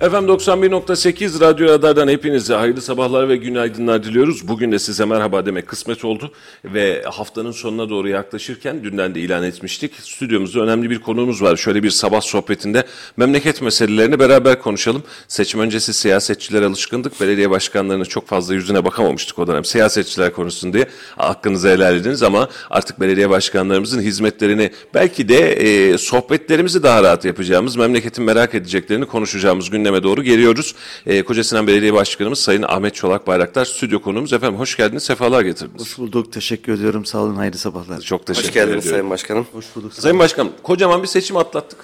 Efendim 91.8 Radyo Radar'dan hepinize hayırlı sabahlar ve günaydınlar diliyoruz. Bugün de size merhaba demek kısmet oldu ve haftanın sonuna doğru yaklaşırken dünden de ilan etmiştik. Stüdyomuzda önemli bir konuğumuz var. Şöyle bir sabah sohbetinde memleket meselelerini beraber konuşalım. Seçim öncesi siyasetçiler alışkındık. Belediye başkanlarının çok fazla yüzüne bakamamıştık o dönem. Siyasetçiler konuşsun diye hakkınızı helal ediniz ama artık belediye başkanlarımızın hizmetlerini belki de e, sohbetlerimizi daha rahat yapacağımız, memleketin merak edeceklerini konuşacağımız gündeme doğru geliyoruz. E, Kocasinan Belediye Başkanımız Sayın Ahmet Çolak Bayraktar stüdyo konuğumuz. Efendim hoş geldiniz, sefalar getirdiniz. Hoş bulduk. Teşekkür ediyorum. Sağ olun. Hayırlı sabahlar. Çok teşekkür Hoş geldiniz ediyorum. Sayın Başkanım. Hoş bulduk. Sayın Başkanım, kocaman bir seçim atlattık.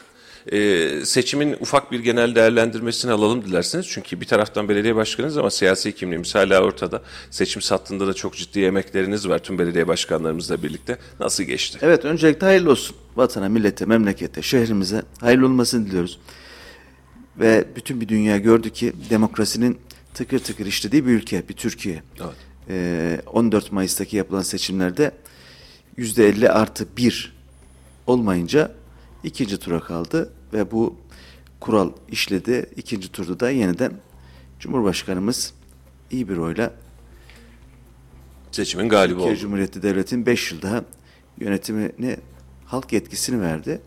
Ee, seçimin ufak bir genel değerlendirmesini alalım dilerseniz. Çünkü bir taraftan belediye başkanınız ama siyasi kimliğimiz hala ortada. Seçim sattığında da çok ciddi emekleriniz var tüm belediye başkanlarımızla birlikte. Nasıl geçti? Evet öncelikle hayırlı olsun. Vatana, millete, memlekete, şehrimize hayırlı olmasını diliyoruz. Ve bütün bir dünya gördü ki demokrasinin tıkır tıkır işlediği bir ülke, bir Türkiye. Evet. Ee, 14 Mayıs'taki yapılan seçimlerde %50 artı 1 olmayınca ikinci tura kaldı ve bu kural işledi. İkinci turda da yeniden Cumhurbaşkanımız iyi bir oyla Seçimin galibi Türkiye oldu. Cumhuriyeti Devleti'nin 5 yıl daha yönetimini halk yetkisini verdi.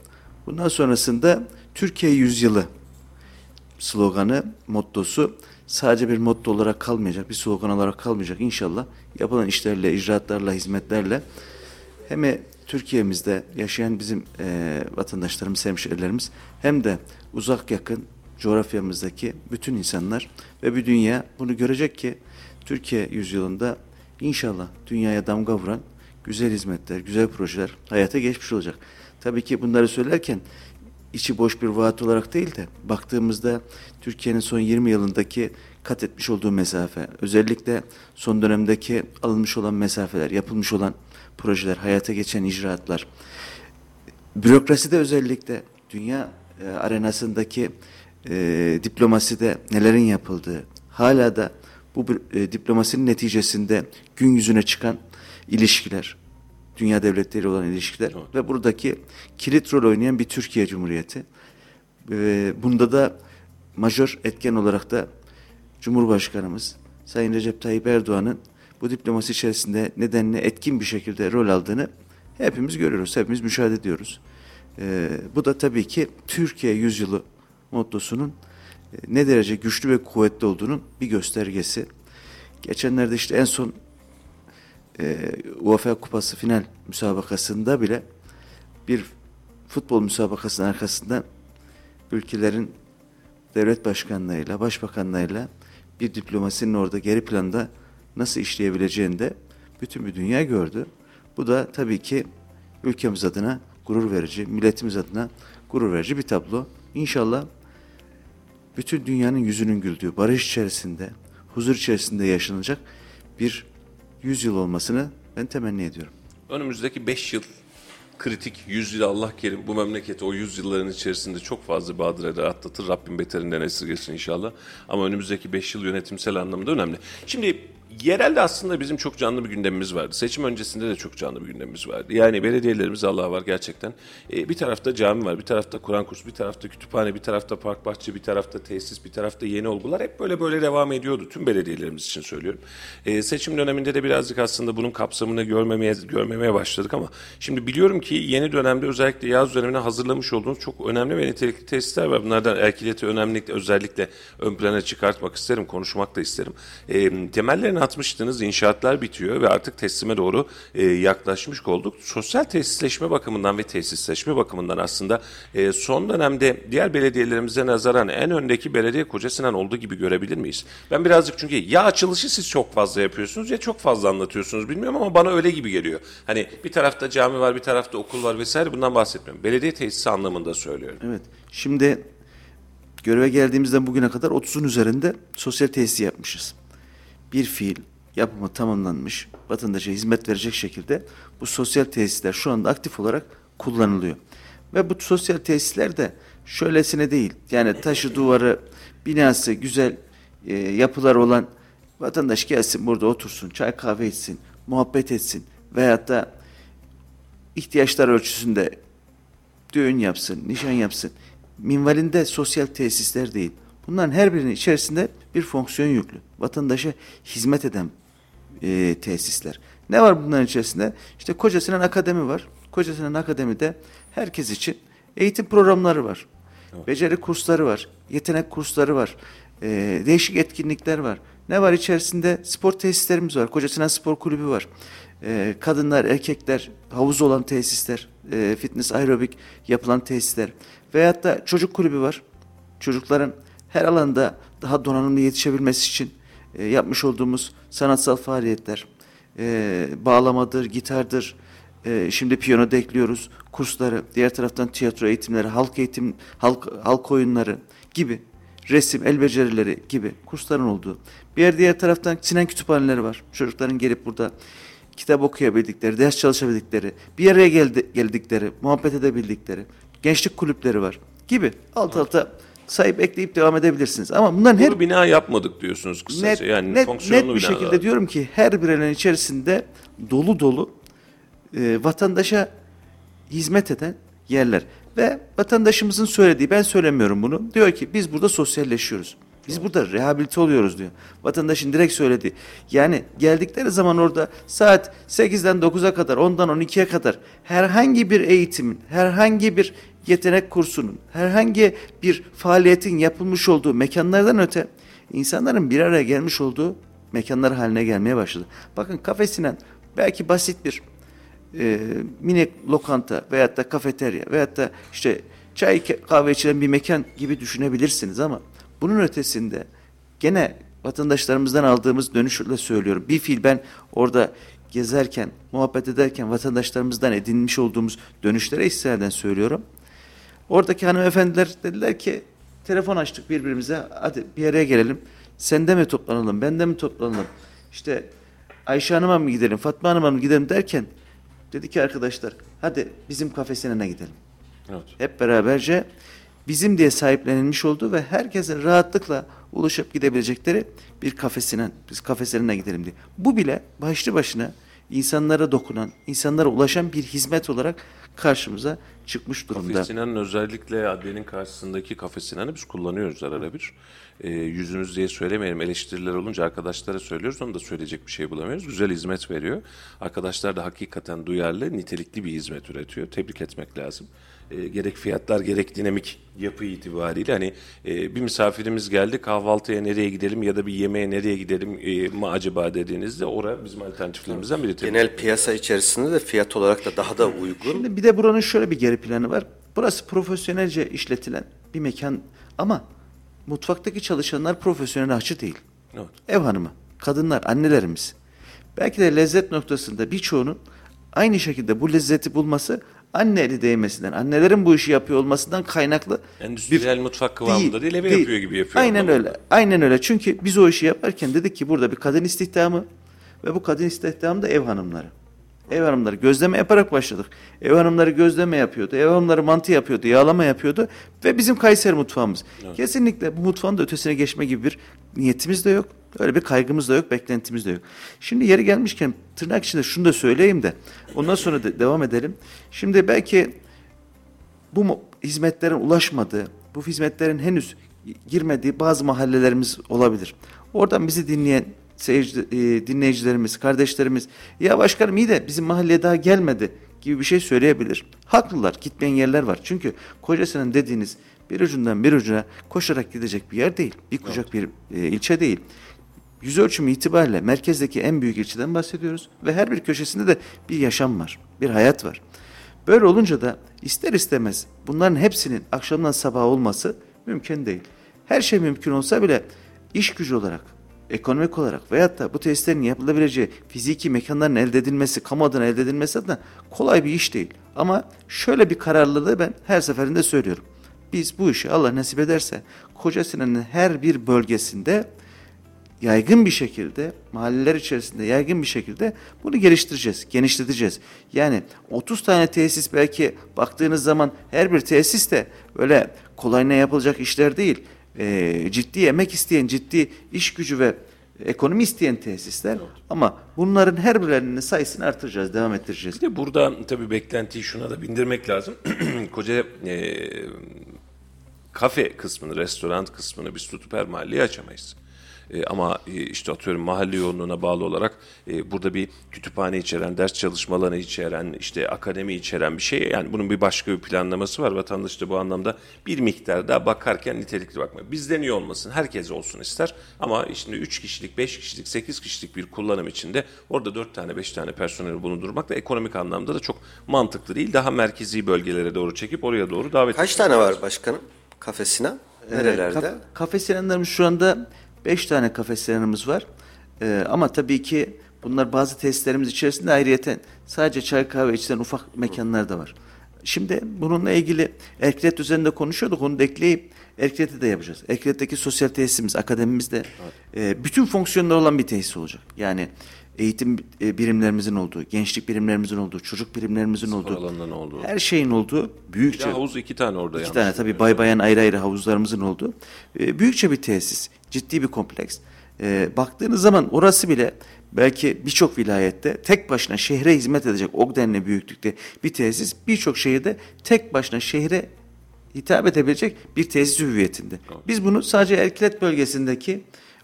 Bundan sonrasında Türkiye yüzyılı sloganı, mottosu sadece bir motto olarak kalmayacak, bir slogan olarak kalmayacak inşallah. Yapılan işlerle, icraatlarla, hizmetlerle hem Türkiye'mizde yaşayan bizim eee vatandaşlarımız, hemşehrilerimiz hem de uzak yakın coğrafyamızdaki bütün insanlar ve bir dünya bunu görecek ki Türkiye yüzyılında inşallah dünyaya damga vuran güzel hizmetler, güzel projeler hayata geçmiş olacak. Tabii ki bunları söylerken içi boş bir vaat olarak değil de baktığımızda Türkiye'nin son 20 yılındaki kat etmiş olduğu mesafe, özellikle son dönemdeki alınmış olan mesafeler, yapılmış olan projeler, hayata geçen icraatlar, bürokraside özellikle dünya e, arenasındaki e, diplomaside nelerin yapıldığı, hala da bu e, diplomasinin neticesinde gün yüzüne çıkan ilişkiler, dünya devletleri olan ilişkiler ve buradaki kilit rol oynayan bir Türkiye Cumhuriyeti. Bunda da majör etken olarak da Cumhurbaşkanımız Sayın Recep Tayyip Erdoğan'ın bu diplomasi içerisinde nedenle etkin bir şekilde rol aldığını hepimiz görüyoruz, hepimiz müşahede ediyoruz. Ee, bu da tabii ki Türkiye yüzyılı mottosunun e, ne derece güçlü ve kuvvetli olduğunun bir göstergesi. Geçenlerde işte en son e, UEFA Kupası final müsabakasında bile bir futbol müsabakasının arkasından ülkelerin devlet başkanlarıyla, başbakanlarıyla bir diplomasinin orada geri planda nasıl işleyebileceğini de bütün bir dünya gördü. Bu da tabii ki ülkemiz adına gurur verici, milletimiz adına gurur verici bir tablo. İnşallah bütün dünyanın yüzünün güldüğü, barış içerisinde, huzur içerisinde yaşanacak bir yüzyıl olmasını ben temenni ediyorum. Önümüzdeki 5 yıl kritik 100 yıl Allah kerim bu memleketi o 100 yılların içerisinde çok fazla badireler atlatır. Rabbim beterinden esirgesin inşallah. Ama önümüzdeki 5 yıl yönetimsel anlamda önemli. Şimdi yerelde aslında bizim çok canlı bir gündemimiz vardı. Seçim öncesinde de çok canlı bir gündemimiz vardı. Yani belediyelerimiz Allah var gerçekten. Ee, bir tarafta cami var, bir tarafta Kur'an kursu, bir tarafta kütüphane, bir tarafta park bahçe, bir tarafta tesis, bir tarafta yeni olgular. Hep böyle böyle devam ediyordu. Tüm belediyelerimiz için söylüyorum. Ee, seçim döneminde de birazcık aslında bunun kapsamını görmemeye, görmemeye başladık ama şimdi biliyorum ki yeni dönemde özellikle yaz dönemine hazırlamış olduğunuz çok önemli ve nitelikli tesisler var. Bunlardan erkiliyeti önemli özellikle ön plana çıkartmak isterim, konuşmak da isterim. Ee, temellerini atmıştınız. İnşaatlar bitiyor ve artık teslime doğru e, yaklaşmış olduk. Sosyal tesisleşme bakımından ve tesisleşme bakımından aslında e, son dönemde diğer belediyelerimize nazaran en öndeki belediye Kocasinan olduğu gibi görebilir miyiz? Ben birazcık çünkü ya açılışı siz çok fazla yapıyorsunuz ya çok fazla anlatıyorsunuz bilmiyorum ama bana öyle gibi geliyor. Hani bir tarafta cami var bir tarafta okul var vesaire bundan bahsetmiyorum. Belediye tesisi anlamında söylüyorum. Evet. Şimdi göreve geldiğimizden bugüne kadar 30'un üzerinde sosyal tesis yapmışız. Bir fiil yapımı tamamlanmış, vatandaşa hizmet verecek şekilde bu sosyal tesisler şu anda aktif olarak kullanılıyor. Ve bu sosyal tesisler de şöylesine değil, yani taşı duvarı, binası güzel e, yapılar olan vatandaş gelsin burada otursun, çay kahve içsin, muhabbet etsin veyahut da ihtiyaçlar ölçüsünde düğün yapsın, nişan yapsın. Minvalinde sosyal tesisler değil. Bunların her birinin içerisinde bir fonksiyon yüklü. Vatandaşa hizmet eden e, tesisler. Ne var bunların içerisinde? İşte Kocasinan Akademi var. Kocasinan Akademi'de herkes için eğitim programları var. Beceri kursları var. Yetenek kursları var. e, değişik etkinlikler var. Ne var içerisinde? Spor tesislerimiz var. Kocasinan Spor Kulübü var. E, kadınlar, erkekler, havuz olan tesisler, e, fitness, aerobik yapılan tesisler. Veyahut da çocuk kulübü var. Çocukların her alanda daha donanımlı yetişebilmesi için e, yapmış olduğumuz sanatsal faaliyetler, e, bağlamadır, gitardır, e, şimdi piyano da ekliyoruz, kursları, diğer taraftan tiyatro eğitimleri, halk eğitim, halk, halk oyunları gibi, resim, el becerileri gibi kursların olduğu. Bir diğer taraftan Sinan kütüphaneleri var. Çocukların gelip burada kitap okuyabildikleri, ders çalışabildikleri, bir araya geldi, geldikleri, muhabbet edebildikleri, gençlik kulüpleri var gibi. Alt alta sayıp ekleyip devam edebilirsiniz. Ama bunların her Her bina yapmadık diyorsunuz kısaca. net, yani net, fonksiyonlu net bir şekilde diyorum ki her birinin içerisinde dolu dolu e, vatandaşa hizmet eden yerler. Ve vatandaşımızın söylediği, ben söylemiyorum bunu, diyor ki biz burada sosyalleşiyoruz. Biz burada rehabilite oluyoruz diyor. Vatandaşın direkt söylediği. Yani geldikleri zaman orada saat 8'den 9'a kadar, 10'dan 12'ye kadar herhangi bir eğitimin, herhangi bir yetenek kursunun, herhangi bir faaliyetin yapılmış olduğu mekanlardan öte insanların bir araya gelmiş olduğu mekanlar haline gelmeye başladı. Bakın kafesinden belki basit bir e, mini lokanta veyahut da kafeterya veyahut da işte çay kahve içilen bir mekan gibi düşünebilirsiniz ama bunun ötesinde gene vatandaşlarımızdan aldığımız dönüşle söylüyorum. Bir fiil ben orada gezerken, muhabbet ederken vatandaşlarımızdan edinmiş olduğumuz dönüşlere istinaden söylüyorum. Oradaki hanımefendiler dediler ki telefon açtık birbirimize hadi bir araya gelelim. Sende mi toplanalım, bende mi toplanalım? İşte Ayşe Hanım'a mı gidelim, Fatma Hanım'a mı gidelim derken dedi ki arkadaşlar hadi bizim kafesine gidelim. Evet. Hep beraberce bizim diye sahiplenilmiş olduğu ve herkesin rahatlıkla ulaşıp gidebilecekleri bir kafesine, biz kafesine gidelim diye. Bu bile başlı başına insanlara dokunan, insanlara ulaşan bir hizmet olarak karşımıza çıkmış durumda. Kafe Sinan'ın özellikle adliyenin karşısındaki Kafe Sinan'ı biz kullanıyoruz arada bir. Ee, yüzünüz diye söylemeyelim. Eleştiriler olunca arkadaşlara söylüyoruz. Onu da söyleyecek bir şey bulamıyoruz. Güzel hizmet veriyor. Arkadaşlar da hakikaten duyarlı, nitelikli bir hizmet üretiyor. Tebrik etmek lazım. Ee, gerek fiyatlar gerek dinamik yapı itibariyle hani e, bir misafirimiz geldi kahvaltıya nereye gidelim ya da bir yemeğe nereye gidelim e, mi acaba dediğinizde orada bizim alternatiflerimizden biri. Genel piyasa içerisinde de fiyat olarak da daha da uygun. Şimdi bir de buranın şöyle bir geri planı var. Burası profesyonelce işletilen bir mekan ama mutfaktaki çalışanlar profesyonel aşçı değil. Evet. Ev hanımı, kadınlar, annelerimiz. Belki de lezzet noktasında birçoğunun aynı şekilde bu lezzeti bulması anne eli değmesinden, annelerin bu işi yapıyor olmasından kaynaklı Endüstriyel mutfak kıvamında değil, eve yapıyor gibi yapıyor. Aynen anlamında. öyle. Aynen öyle. Çünkü biz o işi yaparken dedik ki burada bir kadın istihdamı ve bu kadın istihdamı da ev hanımları. Ev hanımları gözleme yaparak başladık. Ev hanımları gözleme yapıyordu. Ev hanımları mantı yapıyordu, yağlama yapıyordu ve bizim Kayseri mutfağımız. Kesinlikle bu mutfağın da ötesine geçme gibi bir niyetimiz de yok. Öyle bir kaygımız da yok, beklentimiz de yok. Şimdi yeri gelmişken tırnak içinde şunu da söyleyeyim de ondan sonra da devam edelim. Şimdi belki bu hizmetlerin ulaşmadığı, bu hizmetlerin henüz girmediği bazı mahallelerimiz olabilir. Oradan bizi dinleyen seyirci, e, dinleyicilerimiz, kardeşlerimiz, ya başkanım iyi de bizim mahalleye daha gelmedi gibi bir şey söyleyebilir. Haklılar, gitmeyen yerler var. Çünkü Kocasinan dediğiniz bir ucundan bir ucuna koşarak gidecek bir yer değil. Bir kucak bir e, ilçe değil. Yüz ölçümü itibariyle merkezdeki en büyük ilçeden bahsediyoruz ve her bir köşesinde de bir yaşam var, bir hayat var. Böyle olunca da ister istemez bunların hepsinin akşamdan sabaha olması mümkün değil. Her şey mümkün olsa bile iş gücü olarak, ekonomik olarak veyahut da bu testlerin yapılabileceği fiziki mekanların elde edilmesi, kamu adına elde edilmesi adına kolay bir iş değil. Ama şöyle bir kararlılığı ben her seferinde söylüyorum. Biz bu işi Allah nasip ederse Koca her bir bölgesinde yaygın bir şekilde mahalleler içerisinde yaygın bir şekilde bunu geliştireceğiz, genişleteceğiz. Yani 30 tane tesis belki baktığınız zaman her bir tesis de böyle kolayına yapılacak işler değil. Ee, ciddi emek isteyen, ciddi iş gücü ve ekonomi isteyen tesisler ama bunların her birlerinin sayısını artıracağız, devam ettireceğiz. Bir de burada tabii beklentiyi şuna da bindirmek lazım. Koca e, kafe kısmını, restoran kısmını biz tutup her mahalleye açamayız. E, ama e, işte atıyorum mahalle yoğunluğuna bağlı olarak e, burada bir kütüphane içeren, ders çalışmalarını içeren, işte akademi içeren bir şey. Yani bunun bir başka bir planlaması var. Vatandaş da bu anlamda bir miktar daha bakarken nitelikli bakmıyor. Bizden iyi olmasın, herkes olsun ister. Ama şimdi 3 kişilik, 5 kişilik, 8 kişilik bir kullanım içinde orada 4 tane, 5 tane personeli bulundurmak da ekonomik anlamda da çok mantıklı değil. Daha merkezi bölgelere doğru çekip oraya doğru davet Kaç tane var başkanım kafesine? Nerelerde? Kaf- kafe sirenlerimiz şu anda 5 tane kafe sirenimiz var. Ee, ama tabii ki bunlar bazı tesislerimiz içerisinde ayrıyeten sadece çay kahve içilen ufak mekanlar da var. Şimdi bununla ilgili Erklet üzerinde konuşuyorduk. Onu da ekleyip Erklet'i de yapacağız. Erklet'teki sosyal tesisimiz, akademimiz de e, bütün fonksiyonları olan bir tesis olacak. Yani eğitim e, birimlerimizin olduğu, gençlik birimlerimizin olduğu, çocuk birimlerimizin olduğu, alanların olduğu. her şeyin olduğu büyükçe Bir havuz iki tane orada İki tane tabii bay bayan ayrı ayrı havuzlarımızın olduğu. E, büyükçe bir tesis, ciddi bir kompleks. E, baktığınız zaman orası bile belki birçok vilayette tek başına şehre hizmet edecek o denli büyüklükte bir tesis birçok şehirde tek başına şehre hitap edebilecek bir tesis hüviyetinde. Biz bunu sadece Erkilet bölgesindeki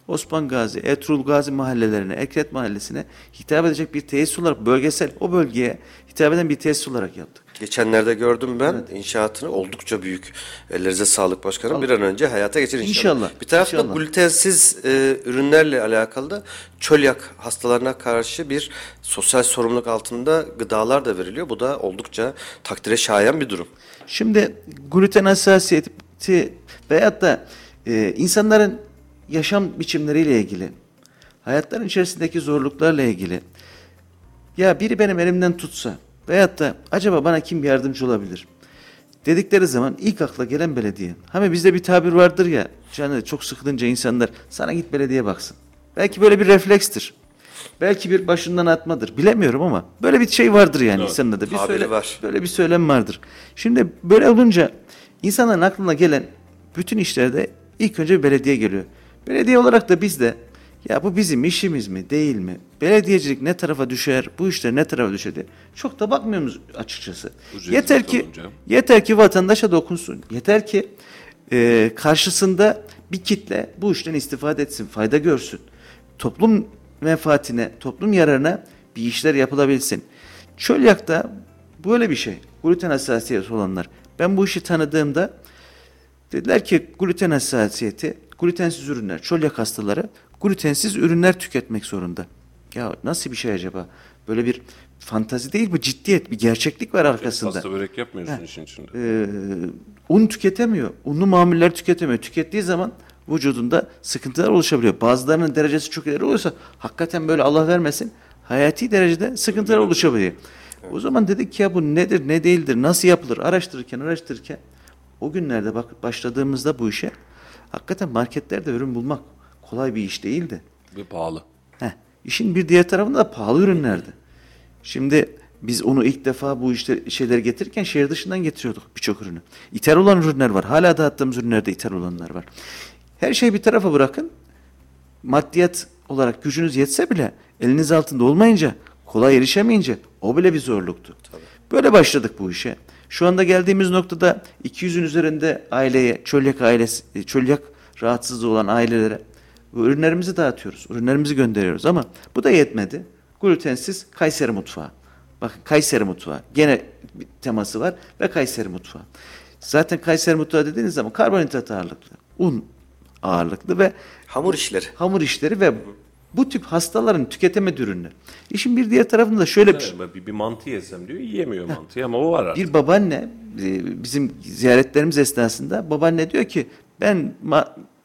Osman Gazi, Ertuğrul Gazi mahallelerine, Erkilet mahallesine hitap edecek bir tesis olarak bölgesel o bölgeye hitap eden bir tesis olarak yaptık. Geçenlerde gördüm ben inşaatını oldukça büyük. Ellerinize sağlık başkanım. Bir an önce hayata geçirin inşallah. İnşallah, Bir tarafta inşallah. glutensiz e, ürünlerle alakalı da çölyak hastalarına karşı bir sosyal sorumluluk altında gıdalar da veriliyor. Bu da oldukça takdire şayan bir durum. Şimdi gluten hassasiyeti veyahut da e, insanların yaşam biçimleriyle ilgili, hayatların içerisindeki zorluklarla ilgili ya biri benim elimden tutsa veyahut da acaba bana kim yardımcı olabilir dedikleri zaman ilk akla gelen belediye. Hani bizde bir tabir vardır ya canı çok sıkılınca insanlar sana git belediye baksın. Belki böyle bir reflekstir. Belki bir başından atmadır. Bilemiyorum ama böyle bir şey vardır yani insanlarda da. Bir söyle- var. Böyle bir söylem vardır. Şimdi böyle olunca insanların aklına gelen bütün işlerde ilk önce bir belediye geliyor. Belediye olarak da biz de ya bu bizim işimiz mi değil mi? Belediyecilik ne tarafa düşer, bu işler ne tarafa düşer diye çok da bakmıyoruz açıkçası. Ücretsiz yeter ki olunca. yeter ki vatandaşa dokunsun. Yeter ki e, karşısında bir kitle bu işten istifade etsin, fayda görsün. Toplum menfaatine, toplum yararına bir işler yapılabilsin. Çölyak'ta böyle bir şey. Gluten hassasiyeti olanlar. Ben bu işi tanıdığımda dediler ki gluten hassasiyeti, glutensiz ürünler, çölyak hastaları glutensiz ürünler tüketmek zorunda. Ya nasıl bir şey acaba? Böyle bir fantazi değil bu ciddiyet, bir gerçeklik var arkasında. Pasta börek yapmıyorsun işin içinde. Ee, un tüketemiyor. Unlu mamuller tüketemiyor. Tükettiği zaman vücudunda sıkıntılar oluşabiliyor. Bazılarının derecesi çok ileri olursa hakikaten böyle Allah vermesin hayati derecede sıkıntılar oluşabiliyor. O zaman dedik ki ya bu nedir ne değildir nasıl yapılır araştırırken araştırırken o günlerde bak başladığımızda bu işe hakikaten marketlerde ürün bulmak kolay bir iş değildi. Ve pahalı. Heh, işin bir diğer tarafında da pahalı ürünlerdi. Şimdi biz onu ilk defa bu işte şeyleri getirirken şehir dışından getiriyorduk birçok ürünü. İthal olan ürünler var. Hala dağıttığımız ürünlerde ithal olanlar var. Her şeyi bir tarafa bırakın. Maddiyat olarak gücünüz yetse bile eliniz altında olmayınca, kolay erişemeyince o bile bir zorluktu. Böyle başladık bu işe. Şu anda geldiğimiz noktada 200'ün üzerinde aileye, çölyak ailesi, çölyak rahatsızlığı olan ailelere ürünlerimizi dağıtıyoruz. Ürünlerimizi gönderiyoruz ama bu da yetmedi. Glutensiz Kayseri mutfağı. Bakın Kayseri mutfağı. Gene bir teması var ve Kayseri mutfağı. Zaten Kayseri mutfağı dediğiniz zaman karbonhidrat ağırlıklı, un ağırlıklı ve Hamur işleri. hamur işleri ve Bu tip hastaların tüketemediği ürünler. İşin bir diğer tarafında şöyle bir şey. Bir, bir mantı yesem diyor yiyemiyor mantıyı ama o var artık. Bir babaanne e, bizim ziyaretlerimiz esnasında babaanne diyor ki ben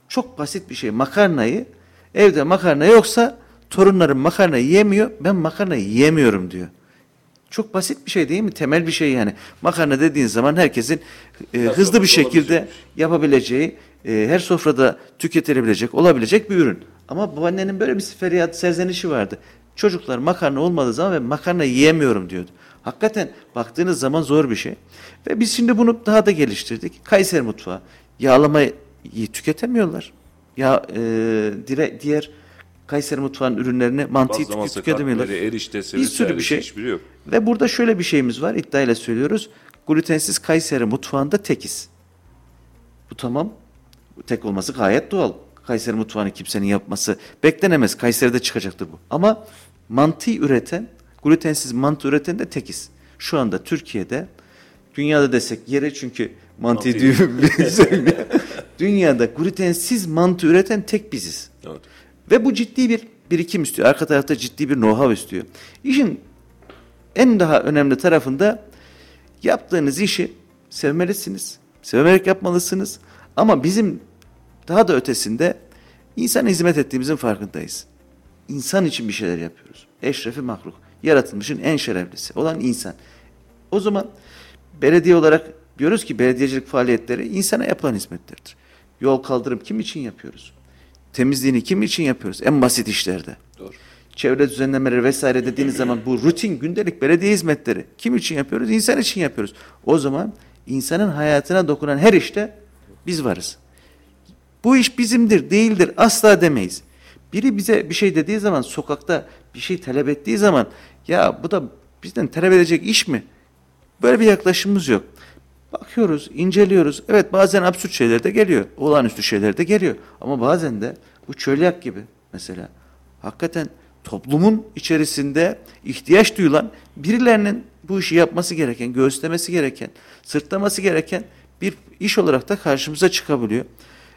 çok basit bir şey makarnayı evde makarna yoksa torunlarım makarna yiyemiyor ben makarna yiyemiyorum diyor. Çok basit bir şey değil mi? Temel bir şey yani. Makarna dediğin zaman herkesin e, hızlı bir şekilde yapabileceği, e, her sofrada tüketilebilecek, olabilecek bir ürün. Ama babaannenin böyle bir feryat, serzenişi vardı. Çocuklar makarna olmadığı zaman ben makarna yiyemiyorum diyordu. Hakikaten baktığınız zaman zor bir şey. Ve biz şimdi bunu daha da geliştirdik. Kayseri mutfağı. Yağlamayı tüketemiyorlar. Ya e, dire, diğer Kayseri mutfağının ürünlerini mantıyı Bazlaması, tüketemiyorlar. eriştesi Bir sürü bir şey. yok. Ve burada şöyle bir şeyimiz var. iddiayla söylüyoruz. Glutensiz Kayseri mutfağında tekiz. Bu tamam. Tek olması gayet doğal. Kayseri mutfağını kimsenin yapması beklenemez. Kayseri'de çıkacaktır bu. Ama mantı üreten, glutensiz mantı üreten de tekiz. Şu anda Türkiye'de dünyada desek yere çünkü Mantıyı. diyor- dünyada glutensiz mantı üreten tek biziz. Evet. Ve bu ciddi bir birikim istiyor. Arka tarafta ciddi bir know-how istiyor. İşin en daha önemli tarafında yaptığınız işi sevmelisiniz. Severek yapmalısınız. Ama bizim daha da ötesinde insana hizmet ettiğimizin farkındayız. İnsan için bir şeyler yapıyoruz. Eşrefi mahluk. Yaratılmışın en şereflisi olan insan. O zaman belediye olarak diyoruz ki belediyecilik faaliyetleri insana yapılan hizmetlerdir. Yol kaldırım kim için yapıyoruz? Temizliğini kim için yapıyoruz? En basit işlerde. Doğru. Çevre düzenlemeleri vesaire dediğiniz zaman bu rutin gündelik belediye hizmetleri kim için yapıyoruz? İnsan için yapıyoruz. O zaman insanın hayatına dokunan her işte biz varız. Bu iş bizimdir, değildir asla demeyiz. Biri bize bir şey dediği zaman sokakta bir şey talep ettiği zaman ya bu da bizden talep edecek iş mi? Böyle bir yaklaşımımız yok. Bakıyoruz, inceliyoruz. Evet bazen absürt şeyler de geliyor. Olağanüstü şeyler de geliyor. Ama bazen de bu çölyak gibi mesela. Hakikaten toplumun içerisinde ihtiyaç duyulan birilerinin bu işi yapması gereken, göğüslemesi gereken, sırtlaması gereken bir iş olarak da karşımıza çıkabiliyor.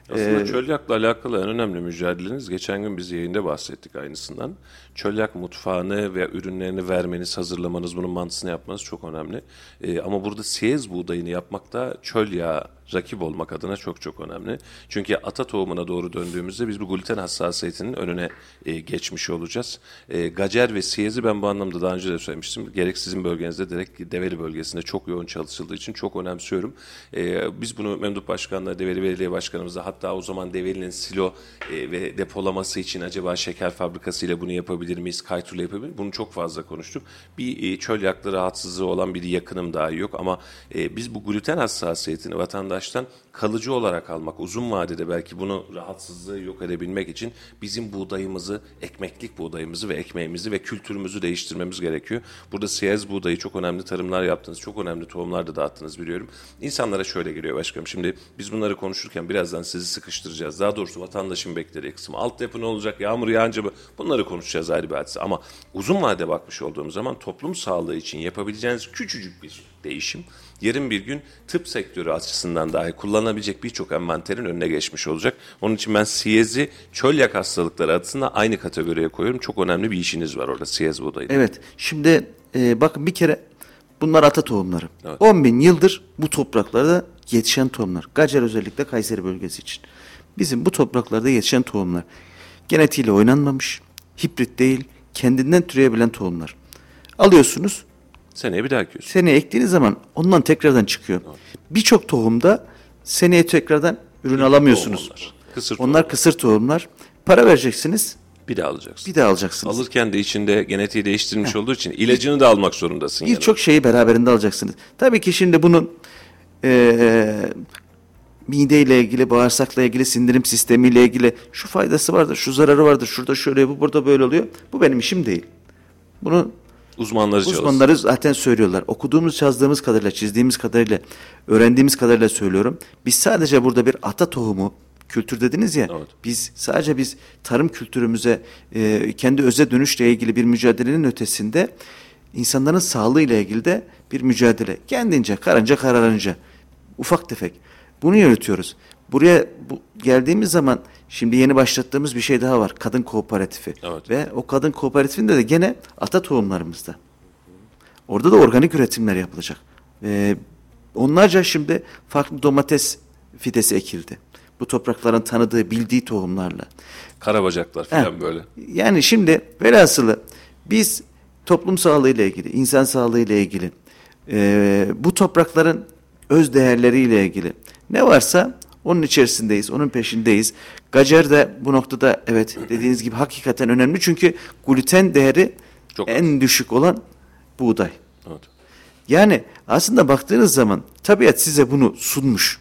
Aslında Ee, çölyakla alakalı en önemli mücadeleniz geçen gün biz yayında bahsettik aynısından. Çölyak mutfağını ve ürünlerini vermeniz, hazırlamanız, bunun mantısını yapmanız çok önemli. Ee, ama burada siyez buğdayını yapmak da çölyağa rakip olmak adına çok çok önemli. Çünkü ata tohumuna doğru döndüğümüzde biz bu gluten hassasiyetinin önüne e, geçmiş olacağız. E, gacer ve siyezi ben bu anlamda daha önce de söylemiştim. Gerek sizin bölgenizde, gerek Develi bölgesinde çok yoğun çalışıldığı için çok önemsiyorum. E, biz bunu Memduh Başkan'la, Develi Belediye Başkanımızla hatta o zaman Develi'nin silo e, ve depolaması için acaba şeker fabrikasıyla bunu yapabilir miyiz, kayturla yapabilir miyiz? Bunu çok fazla konuştuk. Bir e, çöl yaklı rahatsızlığı olan bir yakınım dahi yok ama e, biz bu gluten hassasiyetini vatandaştan kalıcı olarak almak, uzun vadede belki bunu rahatsızlığı yok edebilmek için bizim buğdayımızı, ekmeklik buğdayımızı ve ekmeğimizi ve kültürümüzü değiştirmemiz gerekiyor. Burada siyez buğdayı çok önemli tarımlar yaptınız, çok önemli tohumlar da dağıttınız biliyorum. İnsanlara şöyle geliyor başkanım. Şimdi biz bunları konuşurken birazdan sizi sıkıştıracağız. Daha doğrusu vatandaşın beklediği kısmı. Altyapı ne olacak, yağmur yağınca mı? Bunları konuşacağız ayrı bir hadise. Ama uzun vade bakmış olduğumuz zaman toplum sağlığı için yapabileceğiniz küçücük bir değişim yarın bir gün tıp sektörü açısından dahi kullanabilecek birçok envanterin önüne geçmiş olacak. Onun için ben siyezi çölyak hastalıkları açısından aynı kategoriye koyuyorum. Çok önemli bir işiniz var orada siyez buğdayı. Evet. Şimdi e, bakın bir kere bunlar ata tohumları. Evet. 10 bin yıldır bu topraklarda yetişen tohumlar. Gacer özellikle Kayseri bölgesi için. Bizim bu topraklarda yetişen tohumlar. Genetiğiyle oynanmamış, hibrit değil, kendinden türeyebilen tohumlar. Alıyorsunuz, Seneye bir daha ekiyorsun. seneye ektiğiniz zaman ondan tekrardan çıkıyor. Birçok tohumda seneye tekrardan ürün alamıyorsunuz. onlar. Kısır onlar tohum. kısır tohumlar. Para vereceksiniz, Bir daha alacaksın. bir daha alacaksınız. Alırken de içinde genetiği değiştirilmiş olduğu için ilacını da almak zorundasın. Birçok şeyi beraberinde alacaksınız. Tabii ki şimdi bunun eee mideyle ilgili, bağırsakla ilgili, sindirim sistemiyle ilgili şu faydası vardır, şu zararı vardır, şurada şöyle, bu burada böyle oluyor. Bu benim işim değil. Bunu Uzmanları çalışsın. uzmanları zaten söylüyorlar. Okuduğumuz, yazdığımız kadarıyla, çizdiğimiz kadarıyla, öğrendiğimiz kadarıyla söylüyorum. Biz sadece burada bir ata tohumu, kültür dediniz ya, Evet. biz sadece biz tarım kültürümüze, e, kendi öze dönüşle ilgili bir mücadelenin ötesinde insanların sağlığıyla ilgili de bir mücadele. Kendince, karınca kararınca, ufak tefek. Bunu yürütüyoruz. Buraya bu, geldiğimiz zaman Şimdi yeni başlattığımız bir şey daha var. Kadın kooperatifi. Evet. Ve o kadın kooperatifinde de gene ata tohumlarımızda. Orada da organik üretimler yapılacak. Ve onlarca şimdi farklı domates fidesi ekildi. Bu toprakların tanıdığı, bildiği tohumlarla. Karabacaklar falan Heh. böyle. Yani şimdi velhasılı biz toplum sağlığı ile ilgili, insan sağlığı ile ilgili, e, bu toprakların öz değerleriyle ilgili ne varsa onun içerisindeyiz, onun peşindeyiz. Gacer de bu noktada evet dediğiniz gibi hakikaten önemli çünkü gluten değeri Çok en düşük olan buğday. Evet. Yani aslında baktığınız zaman tabiat size bunu sunmuş.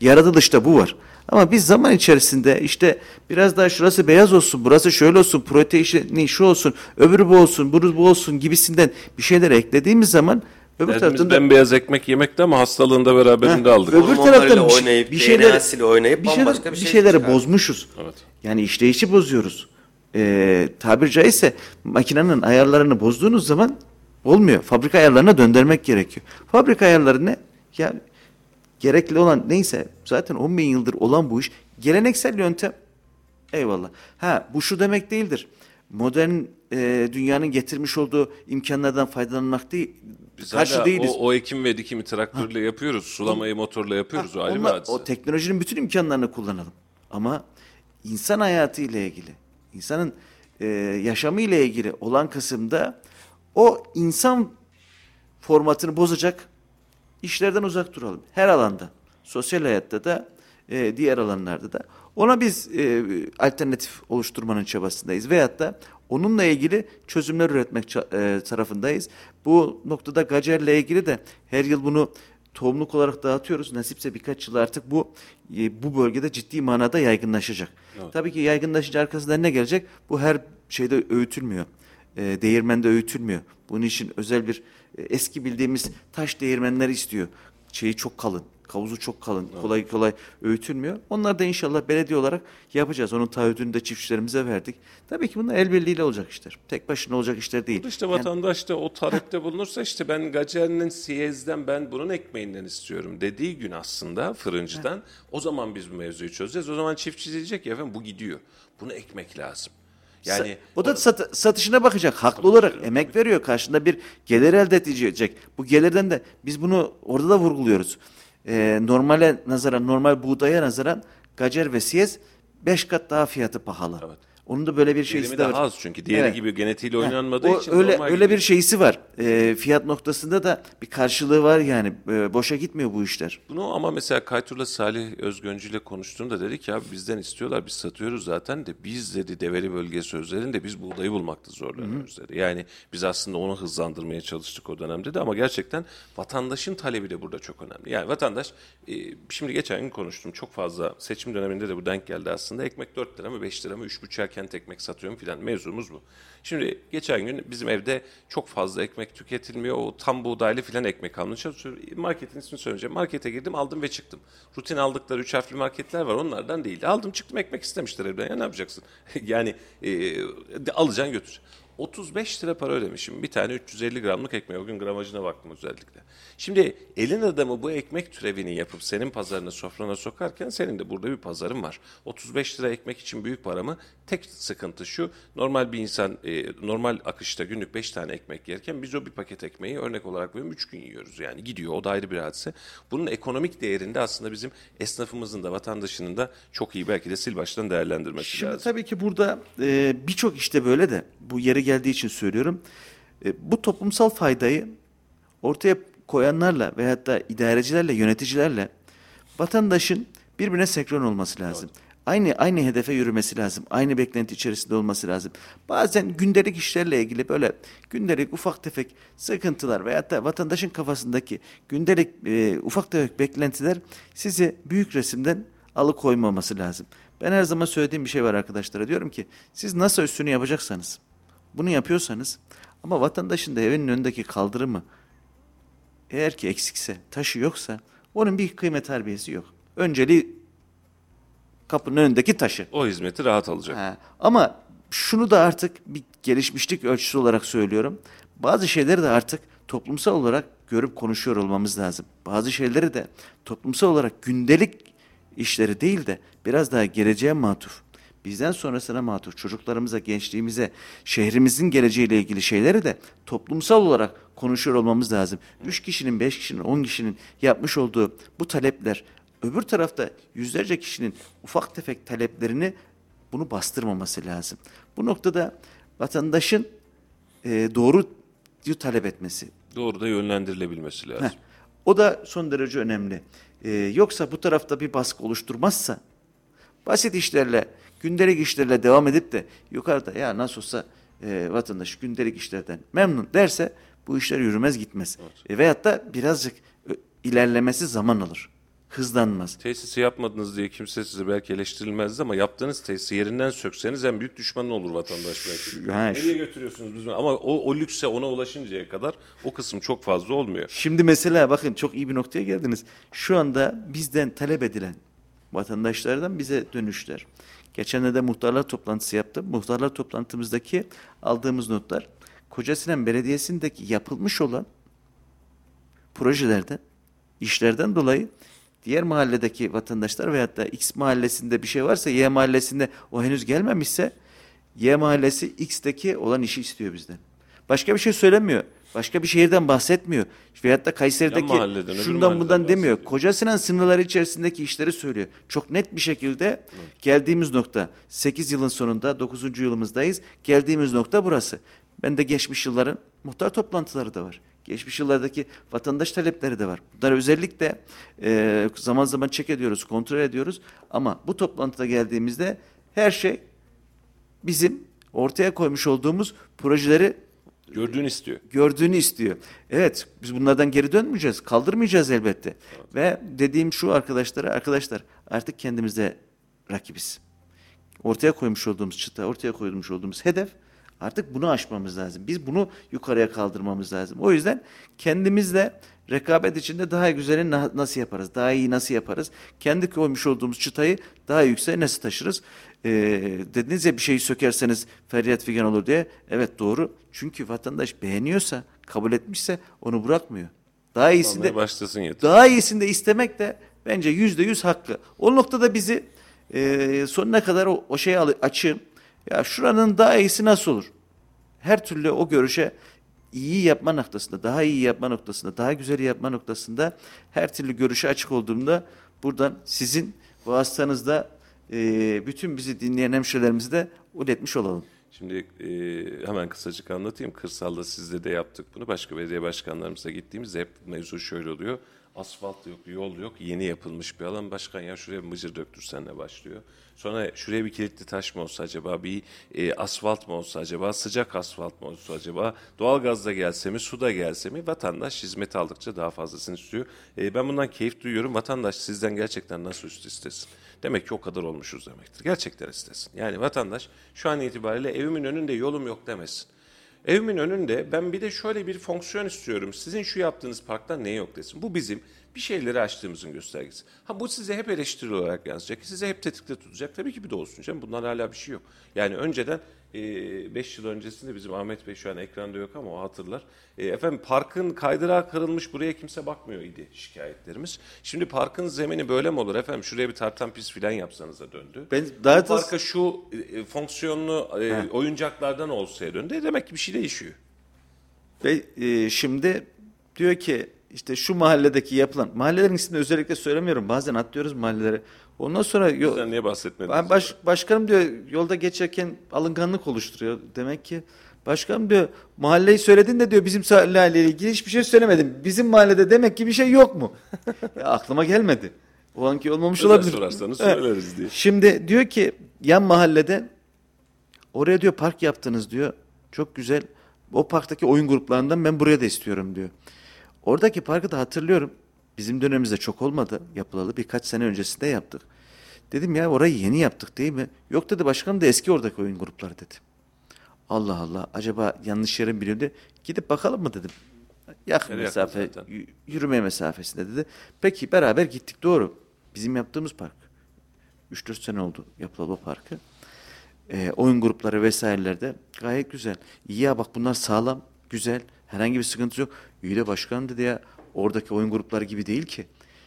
Yaratılışta bu var. Ama biz zaman içerisinde işte biraz daha şurası beyaz olsun, burası şöyle olsun, proteini şu olsun, öbürü bu olsun, bunu bu olsun gibisinden bir şeyler eklediğimiz zaman öbür Derdimiz taraftan da bembeyaz ekmek yemekti ama hastalığını da beraberinde Heh, aldık. öbür taraftan bir, şey- oynayıp, bir şeyler oynayıp bir, şey- bambaşka bir bir şey şeyleri çıkar. bozmuşuz. Evet. Yani işleyişi bozuyoruz. Ee, tabir caizse makinenin ayarlarını bozduğunuz zaman olmuyor. Fabrika ayarlarına döndürmek gerekiyor. Fabrika ayarları ne? Ya gerekli olan neyse zaten 10 bin yıldır olan bu iş geleneksel yöntem eyvallah. Ha bu şu demek değildir. Modern e, dünyanın getirmiş olduğu imkanlardan faydalanmak değil. Biz karşı hala değiliz. O, o ekim ve dikimi traktörle yapıyoruz. Sulamayı motorla yapıyoruz. o Ha, ayrı bir onlar- o teknolojinin bütün imkanlarını kullanalım. Ama insan hayatı ile ilgili, insanın e, yaşamı ile ilgili olan kısımda o insan formatını bozacak işlerden uzak duralım. Her alanda. Sosyal hayatta da, e, diğer alanlarda da. Ona biz e, alternatif oluşturmanın çabasındayız. Veyahut da onunla ilgili çözümler üretmek e, tarafındayız. Bu noktada Gacer'le ilgili de her yıl bunu tohumluk olarak dağıtıyoruz. Nasipse birkaç yıl artık bu e, bu bölgede ciddi manada yaygınlaşacak. Tabii ki yaygınlaşınca arkasından ne gelecek? Bu her şeyde öğütülmüyor. E, değirmende öğütülmüyor. Bunun için özel bir e, eski bildiğimiz taş değirmenler istiyor. Şeyi çok kalın, kavuzu çok kalın, kolay kolay öğütülmüyor. Onlar da inşallah belediye olarak yapacağız. Onun taahhüdünü de çiftçilerimize verdik. Tabii ki bunlar el birliğiyle olacak işler. Tek başına olacak işler değil. İşte Yani- vatandaş da o talepte bulunursa işte ben Gacer'in Siyez'den ben bunun ekmeğinden istiyorum dediği gün aslında fırıncıdan o zaman biz bu mevzuyu çözeceğiz. O zaman çiftçi diyecek ya efendim bu gidiyor. Bunu ekmek lazım. Yani o da sat- satışına bakacak. Haklı olarak emek veriyor. Karşında bir gelir elde edecek. Bu gelirden de biz bunu orada da vurguluyoruz. Ee, normale nazaran, normal buğdaya nazaran gacer ve siyez 5 kat daha fiyatı pahalı. Evet. Onun da böyle bir şeysi de daha var. az çünkü diğeri Evet. gibi genetiğiyle oynanmadığı o için öyle öyle gibi. bir şeysi var. Ee, fiyat noktasında da bir karşılığı var yani. Ee, boşa gitmiyor bu işler. Bunu ama mesela Kaytur'la Salih Özgöncü ile konuştuğumda dedi ki abi bizden istiyorlar biz satıyoruz zaten de biz dedi Develi bölgesi üzerinde biz buğdayı bulmakta zorlanıyoruz dedi. Yani biz aslında onu hızlandırmaya çalıştık o dönemde de ama gerçekten vatandaşın talebi de burada çok önemli. Yani vatandaş e, şimdi geçen gün konuştum çok fazla seçim döneminde de bu denk geldi aslında ekmek 4 lira mı 5 lira mı 3,5'er kent ekmek satıyorum filan mevzumuz bu. Şimdi geçen gün bizim evde çok fazla ekmek tüketilmiyor. O tam buğdaylı filan ekmek çalışıyorum. Marketin ismini söyleyeceğim. Markete girdim aldım ve çıktım. Rutin aldıkları üç harfli marketler var onlardan değil. Aldım çıktım ekmek istemişler evden. Ya ne yapacaksın? yani e, de- alacaksın götür. 35 lira para ödemişim. Bir tane 350 gramlık ekmeği. O gün gramajına baktım özellikle. Şimdi elin adamı bu ekmek türevini yapıp senin pazarına sofrana sokarken senin de burada bir pazarın var. 35 lira ekmek için büyük para mı? Tek sıkıntı şu. Normal bir insan e, normal akışta günlük 5 tane ekmek yerken biz o bir paket ekmeği örnek olarak veriyorum 3 gün yiyoruz. Yani gidiyor o da ayrı bir hadise. Bunun ekonomik değerinde aslında bizim esnafımızın da vatandaşının da çok iyi belki de sil baştan değerlendirmesi Şimdi lazım. tabii ki burada e, birçok işte böyle de bu yere geldiği için söylüyorum. E, bu toplumsal faydayı ortaya koyanlarla veyahut da idarecilerle, yöneticilerle vatandaşın birbirine senkron olması lazım. Aynı aynı hedefe yürümesi lazım. Aynı beklenti içerisinde olması lazım. Bazen gündelik işlerle ilgili böyle gündelik ufak tefek sıkıntılar veyahut da vatandaşın kafasındaki gündelik e, ufak tefek beklentiler sizi büyük resimden alıkoymaması lazım. Ben her zaman söylediğim bir şey var arkadaşlara. Diyorum ki siz nasıl üstünü yapacaksanız bunu yapıyorsanız ama vatandaşın da evinin önündeki kaldırımı eğer ki eksikse, taşı yoksa onun bir kıymet harbiyesi yok. Önceliği kapının önündeki taşı. O hizmeti rahat alacak. Ha, ama şunu da artık bir gelişmişlik ölçüsü olarak söylüyorum. Bazı şeyleri de artık toplumsal olarak görüp konuşuyor olmamız lazım. Bazı şeyleri de toplumsal olarak gündelik işleri değil de biraz daha geleceğe matuf, bizden sonrasına matuf, çocuklarımıza, gençliğimize, şehrimizin geleceğiyle ilgili şeyleri de toplumsal olarak konuşuyor olmamız lazım. Üç kişinin, beş kişinin, on kişinin yapmış olduğu bu talepler, öbür tarafta yüzlerce kişinin ufak tefek taleplerini bunu bastırmaması lazım. Bu noktada vatandaşın e, doğru talep etmesi, Doğru da yönlendirilebilmesi lazım. Heh, o da son derece önemli. Ee, yoksa bu tarafta bir baskı oluşturmazsa basit işlerle, gündelik işlerle devam edip de yukarıda ya nasıl olsa e, vatandaş gündelik işlerden memnun derse bu işler yürümez gitmez. E, veyahut da birazcık e, ilerlemesi zaman alır. Hızlanmaz. Tesisi yapmadınız diye kimse size belki eleştirilmezdi ama yaptığınız tesisi yerinden sökseniz en büyük düşmanın olur vatandaş belki. Ha, Nereye götürüyorsunuz biz? Ama o, o lükse ona ulaşıncaya kadar o kısım çok fazla olmuyor. Şimdi mesela bakın çok iyi bir noktaya geldiniz. Şu anda bizden talep edilen vatandaşlardan bize dönüşler. Geçen de muhtarlar toplantısı yaptım. Muhtarlar toplantımızdaki aldığımız notlar Kocasinan Belediyesi'ndeki yapılmış olan projelerden, işlerden dolayı diğer mahalledeki vatandaşlar veyahut da X mahallesinde bir şey varsa Y mahallesinde o henüz gelmemişse Y mahallesi X'teki olan işi istiyor bizden. Başka bir şey söylemiyor. Başka bir şehirden bahsetmiyor. Veyahut da Kayseri'deki mahalleden, şundan bundan demiyor. bahsediyor. Koca Sinan sınırları içerisindeki işleri söylüyor. Çok net bir şekilde geldiğimiz nokta 8 yılın sonunda 9. yılımızdayız. Geldiğimiz nokta burası. Ben de geçmiş yılların muhtar toplantıları da var. Geçmiş yıllardaki vatandaş talepleri de var. Bunları özellikle e, zaman zaman çek ediyoruz, kontrol ediyoruz. Ama bu toplantıda geldiğimizde her şey bizim ortaya koymuş olduğumuz projeleri Gördüğünü istiyor. gördüğünü istiyor. Evet biz bunlardan geri dönmeyeceğiz. Kaldırmayacağız elbette. Ve dediğim şu arkadaşlara arkadaşlar artık kendimize rakibiz. Ortaya koymuş olduğumuz çıta, ortaya koymuş olduğumuz hedef artık bunu aşmamız lazım. Biz bunu yukarıya kaldırmamız lazım. O yüzden kendimizle rekabet içinde daha güzeli na- nasıl yaparız? Daha iyi nasıl yaparız? Kendi koymuş olduğumuz çıtayı daha yükseğe nasıl taşırız? Ee, dediniz ya bir şeyi sökerseniz feryat figan olur diye. Evet doğru. Çünkü vatandaş beğeniyorsa, kabul etmişse onu bırakmıyor. Daha iyisini de, Almaya başlasın yeter. daha iyisini de istemek de bence yüzde yüz hakkı. O noktada bizi e, sonuna kadar o, o şeyi açın. Ya şuranın daha iyisi nasıl olur? Her türlü o görüşe iyi yapma noktasında, daha iyi yapma noktasında, daha güzel yapma noktasında her türlü görüşe açık olduğumda buradan sizin vasıtanızda e, bütün bizi dinleyen hemşehrilerimizi de iletmiş olalım. Şimdi e, hemen kısacık anlatayım. Kırsalda sizde de yaptık bunu. Başka belediye başkanlarımıza gittiğimizde hep mevzu şöyle oluyor. Asfalt yok, yol yok. Yeni yapılmış bir alan. Başkan ya şuraya bir mıcır döktürsenle başlıyor. Sonra şuraya bir kilitli taş mı olsa acaba, bir e, asfalt mı olsa acaba, sıcak asfalt mı olsa acaba, doğalgaz da gelse mi, su da gelse mi? Vatandaş hizmet aldıkça daha fazlasını istiyor. E, ben bundan keyif duyuyorum. Vatandaş sizden gerçekten nasıl üst istesin? Demek ki o kadar olmuşuz demektir. Gerçekten istesin. Yani vatandaş şu an itibariyle evimin önünde yolum yok demesin. Evimin önünde ben bir de şöyle bir fonksiyon istiyorum. Sizin şu yaptığınız parkta ne yok desin. Bu bizim bir şeyleri açtığımızın göstergesi. Ha bu size hep eleştiri olarak yansıyacak. Size hep tetikte tutacak. Tabii ki bir de olsun canım. Bunlar hala bir şey yok. Yani önceden 5 yıl öncesinde bizim Ahmet Bey şu an ekranda yok ama o hatırlar. E, efendim parkın kaydırağı kırılmış buraya kimse bakmıyor idi şikayetlerimiz. Şimdi parkın zemini böyle mi olur efendim şuraya bir tartan pis filan yapsanız da döndü. Ben daha Bu parka şu e, fonksiyonlu e, oyuncaklardan olsaya döndü. E, Demek ki bir şey değişiyor. Ve e, şimdi diyor ki işte şu mahalledeki yapılan, mahallelerin ismini özellikle söylemiyorum. Bazen atlıyoruz mahalleleri. Ondan sonra yo- Sen niye bahsetmedin? ben baş, başkanım diyor yolda geçerken alınganlık oluşturuyor. Demek ki başkanım diyor mahalleyi söyledin de diyor bizim mahalleyle ilgili hiçbir şey söylemedin. Bizim mahallede demek ki bir şey yok mu? ya aklıma gelmedi. O anki olmamış Özel olabilir. sorarsanız Evet. söyleriz diye. Şimdi diyor ki yan mahallede oraya diyor park yaptınız diyor. Çok güzel. O parktaki oyun gruplarından ben buraya da istiyorum diyor. Oradaki parkı da hatırlıyorum. Bizim dönemimizde çok olmadı yapılalı. Birkaç sene öncesinde yaptık. Dedim ya orayı yeni yaptık değil mi? Yok dedi başkanım da eski oradaki oyun grupları dedi. Allah Allah acaba yanlış yere mi biliyordu? Gidip bakalım mı dedim. Yakın Nereye mesafe, yakın yürüme mesafesinde dedi. Peki beraber gittik doğru. Bizim yaptığımız park. 3-4 sene oldu yapılalı o parkı. Ee, oyun grupları vesairelerde gayet güzel. İyi ya bak bunlar sağlam, güzel. Herhangi bir sıkıntı yok. İyi de başkan dedi ya oradaki oyun grupları gibi değil ki.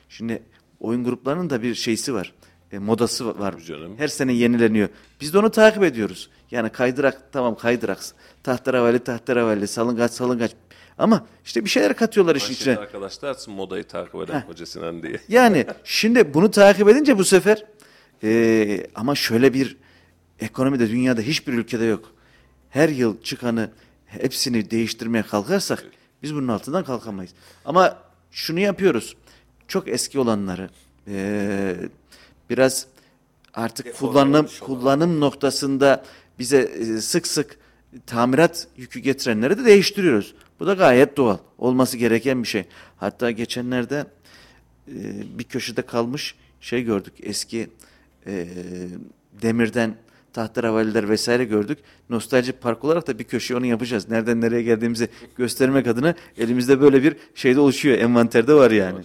Şimdi oyun gruplarının da bir şeysi var. E, modası va- var. Canım. Her sene yenileniyor. Biz de onu takip ediyoruz. Yani kaydırak tamam kaydırak. Tahterevalli tahterevalli salıngaç salıngaç. Ama işte bir şeyler katıyorlar işin içine. arkadaşlar modayı takip eden Hoca Sinan diye. Yani şimdi bunu takip edince bu sefer eee, ama şöyle bir ekonomide dünyada hiçbir ülkede yok. Her yıl çıkanı hepsini değiştirmeye kalkarsak biz bunun altından kalkamayız. Ama şunu yapıyoruz. Çok eski olanları eee, biraz artık kullanım olmuş olan. kullanım noktasında bize e, sık sık tamirat yükü getirenleri de değiştiriyoruz. Bu da gayet doğal. Olması gereken bir şey. Hatta geçenlerde e, bir köşede kalmış şey gördük. Eski e, demirden tahterevalliler vesaire gördük. Nostalji park olarak da bir köşe onu yapacağız. Nereden nereye geldiğimizi göstermek adına elimizde böyle bir şey de oluşuyor. Envanterde var yani.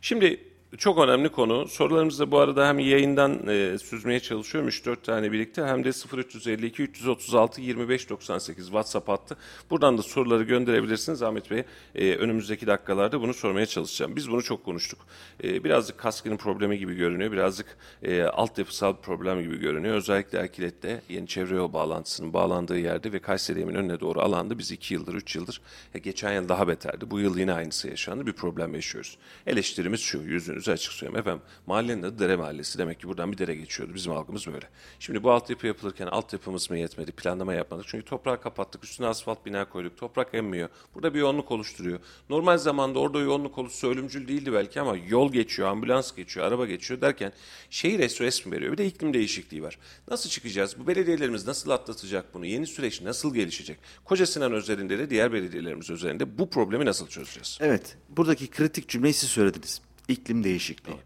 Şimdi çok önemli konu. Sorularımızı da bu arada hem yayından e, süzmeye çalışıyorum 3-4 tane birlikte hem de 0352 336 25 98 WhatsApp hattı. Buradan da soruları gönderebilirsiniz Ahmet Bey. E, önümüzdeki dakikalarda bunu sormaya çalışacağım. Biz bunu çok konuştuk. E, birazcık kaskının problemi gibi görünüyor. Birazcık e, altyapısal problem gibi görünüyor. Özellikle Erkilet'te yeni çevre yol bağlantısının bağlandığı yerde ve Kayseri önüne doğru alanda biz 2 yıldır 3 yıldır e, geçen yıl daha beterdi. Bu yıl yine aynısı yaşandı. Bir problem yaşıyoruz. Eleştirimiz şu yüzünüzü açık söyleyeyim. Efendim mahallenin adı Dere Mahallesi. Demek ki buradan bir dere geçiyordu. Bizim halkımız böyle. Şimdi bu altyapı yapılırken altyapımız mı yetmedi? Planlama yapmadık. Çünkü toprağı kapattık. Üstüne asfalt bina koyduk. Toprak emmiyor. Burada bir yoğunluk oluşturuyor. Normal zamanda orada yoğunluk oluşsa ölümcül değildi belki ama yol geçiyor, ambulans geçiyor, araba geçiyor derken şehir SOS mi veriyor? Bir de iklim değişikliği var. Nasıl çıkacağız? Bu belediyelerimiz nasıl atlatacak bunu? Yeni süreç nasıl gelişecek? Koca Sinan özelinde de diğer belediyelerimiz özelinde bu problemi nasıl çözeceğiz? Evet. Buradaki kritik cümleyi siz söylediniz. İklim değişikliği.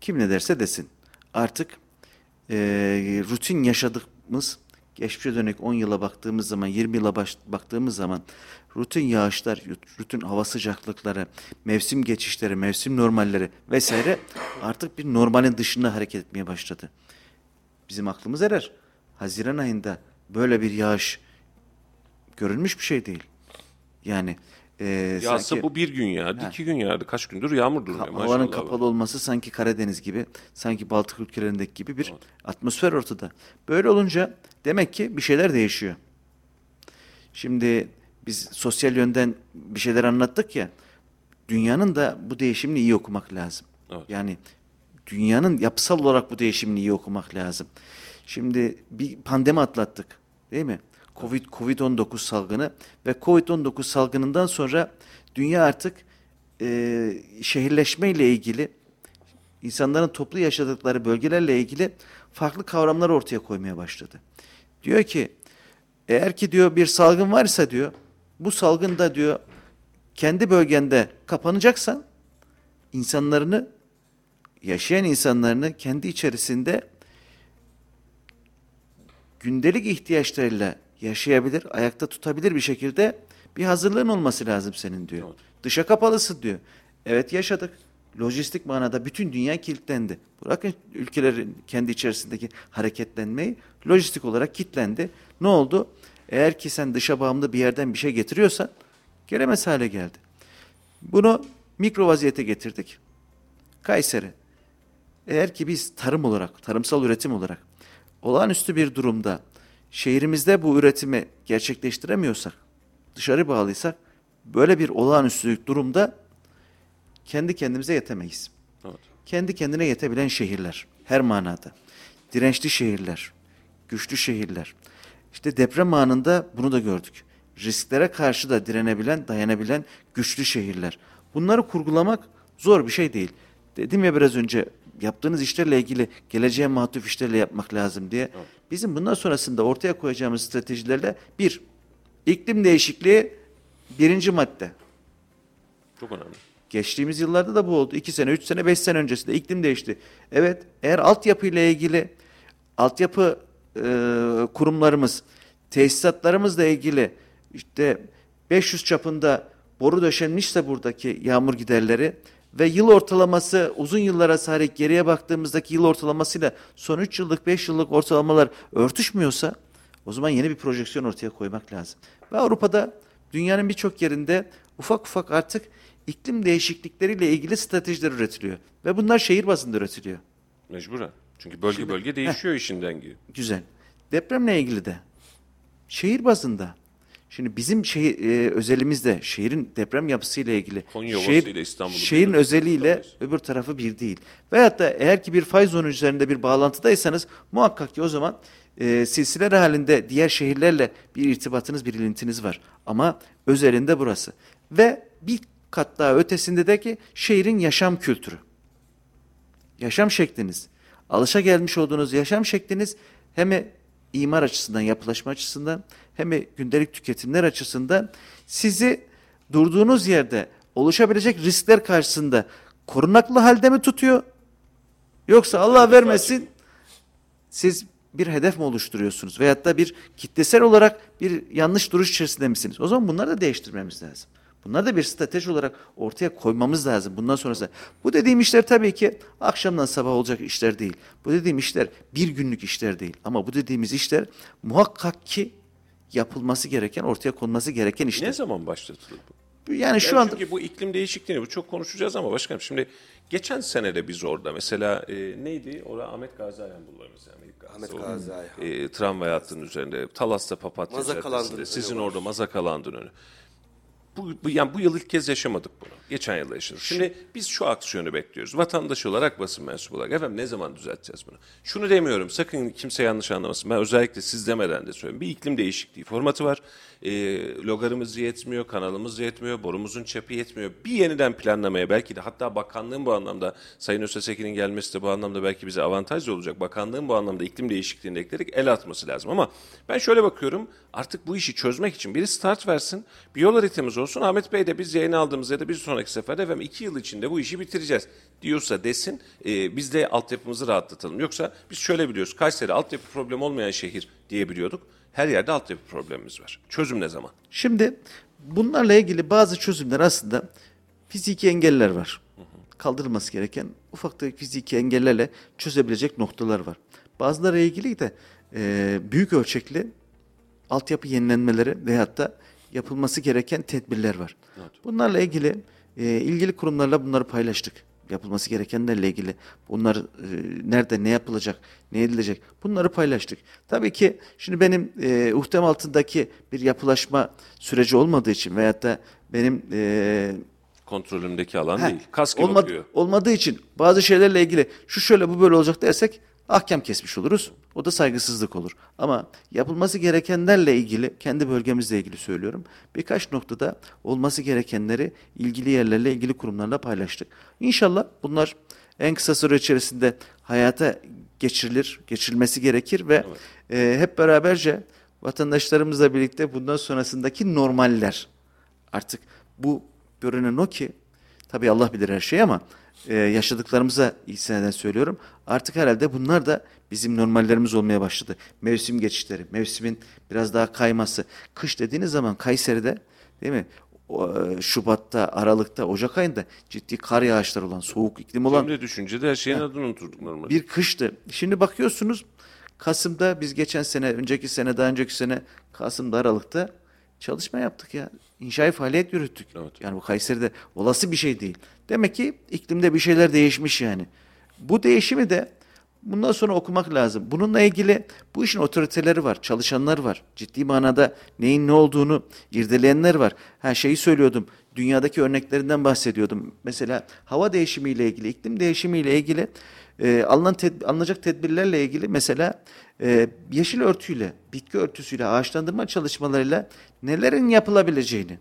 Kim ne derse desin. Artık eee, rutin yaşadığımız geçmişe dönük 10 yıla baktığımız zaman 20 yıla baş- baktığımız zaman rutin yağışlar, rutin hava sıcaklıkları, mevsim geçişleri, mevsim normalleri vesaire artık bir normalin dışında hareket etmeye başladı. Bizim aklımız erer. Haziran ayında böyle bir yağış görülmüş bir şey değil. Yani eee Yağsa sanki- bu bir gün yağdı, iki gün yağdı. Kaç gündür yağmur durmuyor maşallah. Havanın kapalı olması sanki Karadeniz gibi, sanki Baltık ülkelerindeki gibi bir atmosfer ortada. Böyle olunca demek ki bir şeyler değişiyor. Şimdi biz sosyal yönden bir şeyler anlattık ya, dünyanın da bu değişimini iyi okumak lazım. Evet. Yani dünyanın yapısal olarak bu değişimini iyi okumak lazım. Şimdi bir pandemi atlattık değil mi? Covid Covid-19 salgını ve Covid-19 salgınından sonra dünya artık e, şehirleşme ile ilgili insanların toplu yaşadıkları bölgelerle ilgili farklı kavramlar ortaya koymaya başladı. Diyor ki eğer ki diyor bir salgın varsa diyor bu salgın da diyor kendi bölgende kapanacaksan insanlarını yaşayan insanlarını kendi içerisinde gündelik ihtiyaçlarıyla yaşayabilir, ayakta tutabilir bir şekilde bir hazırlığın olması lazım senin diyor. Dışa kapalısın diyor. Evet yaşadık. Lojistik manada bütün dünya kilitlendi. Bırakın ülkelerin kendi içerisindeki hareketlenmeyi lojistik olarak kilitlendi. Ne oldu? Eğer ki sen dışa bağımlı bir yerden bir şey getiriyorsan gelemez hale geldi. Bunu mikro vaziyete getirdik. Kayseri. Eğer ki biz tarım olarak, tarımsal üretim olarak olağanüstü bir durumda şehrimizde bu üretimi gerçekleştiremiyorsak, dışarı bağlıysak böyle bir olağanüstü durumda kendi kendimize yetemeyiz. Evet. Kendi kendine yetebilen şehirler her manada. Dirençli şehirler, güçlü şehirler. İşte deprem anında bunu da gördük. Risklere karşı da direnebilen, dayanabilen güçlü şehirler. Bunları kurgulamak zor bir şey değil. Dedim ya biraz önce yaptığınız işlerle ilgili geleceğe matuf işlerle yapmak lazım diye. Bizim bundan sonrasında ortaya koyacağımız stratejilerle bir, iklim değişikliği birinci madde. Çok önemli. Geçtiğimiz yıllarda da bu oldu. 2 sene, 3 sene, 5 sene öncesinde iklim değişti. Evet, eğer altyapı ile ilgili altyapı e, kurumlarımız, tesisatlarımızla ilgili işte 500 çapında boru döşenmişse buradaki yağmur giderleri ve yıl ortalaması uzun yıllara sahip geriye baktığımızdaki yıl ortalamasıyla son 3 yıllık 5 yıllık ortalamalar örtüşmüyorsa o zaman yeni bir projeksiyon ortaya koymak lazım. Ve Avrupa'da dünyanın birçok yerinde ufak ufak artık iklim değişiklikleriyle ilgili stratejiler üretiliyor. Ve bunlar şehir bazında üretiliyor. Mecburen. Çünkü bölge bölge değişiyor işin dengi. Güzel. Depremle ilgili de şehir bazında Şimdi bizim şehir, e, özelimizde şehrin deprem yapısıyla ilgili Konya şehir, ile İstanbul'u şehrin bir- özeliyle tutamayız. öbür tarafı bir değil. Veyahut da eğer ki bir fay zonu üzerinde bir bağlantıdaysanız muhakkak ki o zaman e, silsiler halinde diğer şehirlerle bir irtibatınız, bir ilintiniz var. Ama özelinde burası. Ve bir kat daha ötesinde de ki şehrin yaşam kültürü yaşam şekliniz, alışa gelmiş olduğunuz yaşam şekliniz hem imar açısından, yapılaşma açısından hem gündelik tüketimler açısından sizi durduğunuz yerde oluşabilecek riskler karşısında korunaklı halde mi tutuyor? Yoksa Allah vermesin siz bir hedef mi oluşturuyorsunuz? Veyahut da bir kitlesel olarak bir yanlış duruş içerisinde misiniz? O zaman bunları da değiştirmemiz lazım. Bunları da bir strateji olarak ortaya koymamız lazım bundan sonrası. Bu dediğim işler tabii ki akşamdan sabah olacak işler değil. Bu dediğim işler bir günlük işler değil. Ama bu dediğimiz işler muhakkak ki yapılması gereken, ortaya konması gereken işler. Ne zaman başlatılır bu? Yani şu anda Çünkü bu iklim değişikliğini bu çok konuşacağız ama başkanım şimdi geçen sene de biz orada mesela e, neydi? Orada Ahmet Gazi Ayhan bulvarımız yani. Ahmet Gazi Ayhan. E, tramvay hattının üzerinde Talas'ta Papatya Mazakalandın Caddesi'nde sizin orada Mazakalandın önü. Bu, bu, yani bu yıl ilk kez yaşamadık bunu. Geçen yıl yaşadık. Şimdi biz şu aksiyonu bekliyoruz. Vatandaş olarak, basın mensubu olarak. Efendim ne zaman düzelteceğiz bunu? Şunu demiyorum. Sakın kimse yanlış anlamasın. Ben özellikle siz demeden de söylüyorum. Bir iklim değişikliği formatı var. E, logarımız yetmiyor, kanalımız yetmiyor, borumuzun çapı yetmiyor. Bir yeniden planlamaya belki de hatta bakanlığın bu anlamda Sayın Ösesekin'in gelmesi de bu anlamda belki bize avantaj olacak. Bakanlığın bu anlamda iklim değişikliğine ekleyerek el atması lazım. Ama ben şöyle bakıyorum. Artık bu işi çözmek için biri start versin. Bir yol haritamız olsun. Ahmet Bey de biz yayın aldığımız ya da bir sonraki seferde efendim iki yıl içinde bu işi bitireceğiz diyorsa desin. e, biz de altyapımızı rahatlatalım. Yoksa biz şöyle biliyoruz. Kayseri altyapı problemi olmayan şehir diyebiliyorduk. Her yerde altyapı problemimiz var. Çözüm ne zaman? Şimdi bunlarla ilgili bazı çözümler aslında fiziki engeller var. Kaldırılması gereken ufak tefek fiziki engellerle çözebilecek noktalar var. Bazıları ilgili de e, büyük ölçekli altyapı yenilenmeleri veyahut da yapılması gereken tedbirler var. Bunlarla ilgili e, ilgili kurumlarla bunları paylaştık. Yapılması gerekenlerle ilgili bunlar e, nerede ne yapılacak, ne edilecek bunları paylaştık. Tabii ki şimdi benim e, uhtem altındaki bir yapılaşma süreci olmadığı için veyahut da benim e, Kontrolümdeki alan Heh, değil. Kaskı olmad- bakıyor. Olmadığı için bazı şeylerle ilgili şu şöyle bu böyle olacak dersek ahkam kesmiş oluruz. O da saygısızlık olur. Ama yapılması gerekenlerle ilgili kendi bölgemizle ilgili söylüyorum. Birkaç noktada olması gerekenleri ilgili yerlerle ilgili kurumlarla paylaştık. İnşallah bunlar en kısa süre içerisinde hayata geçirilir, geçirilmesi gerekir ve e, hep beraberce vatandaşlarımızla birlikte bundan sonrasındaki normaller artık bu görünen o ki tabii Allah bilir her şeyi ama e, yaşadıklarımıza istinaden söylüyorum. Artık herhalde bunlar da bizim normallerimiz olmaya başladı. Mevsim geçişleri, mevsimin biraz daha kayması. Kış dediğiniz zaman Kayseri'de değil mi? E, Şubat'ta, Aralık'ta, Ocak ayında ciddi kar yağışları olan, soğuk iklim olan Cemre düşünce de her şeyin adını unuturduk normalde. bir kıştı. Şimdi bakıyorsunuz Kasım'da biz geçen sene, önceki sene, daha önceki sene Kasım'da, Aralık'ta çalışma yaptık ya. İnşai faaliyet yürüttük. Evet. Yani bu Kayseri'de olası bir şey değil. Demek ki iklimde bir şeyler değişmiş yani. Bu değişimi de bundan sonra okumak lazım. Bununla ilgili bu işin otoriteleri var, çalışanlar var. Ciddi manada neyin ne olduğunu irdeleyenler var. Ha şeyi söylüyordum. Dünyadaki örneklerinden bahsediyordum. Mesela hava değişimiyle ilgili, iklim değişimiyle ilgili e, alınan ted- alınacak tedbirlerle ilgili mesela e, yeşil örtüyle, bitki örtüsüyle, ağaçlandırma çalışmalarıyla nelerin yapılabileceğini,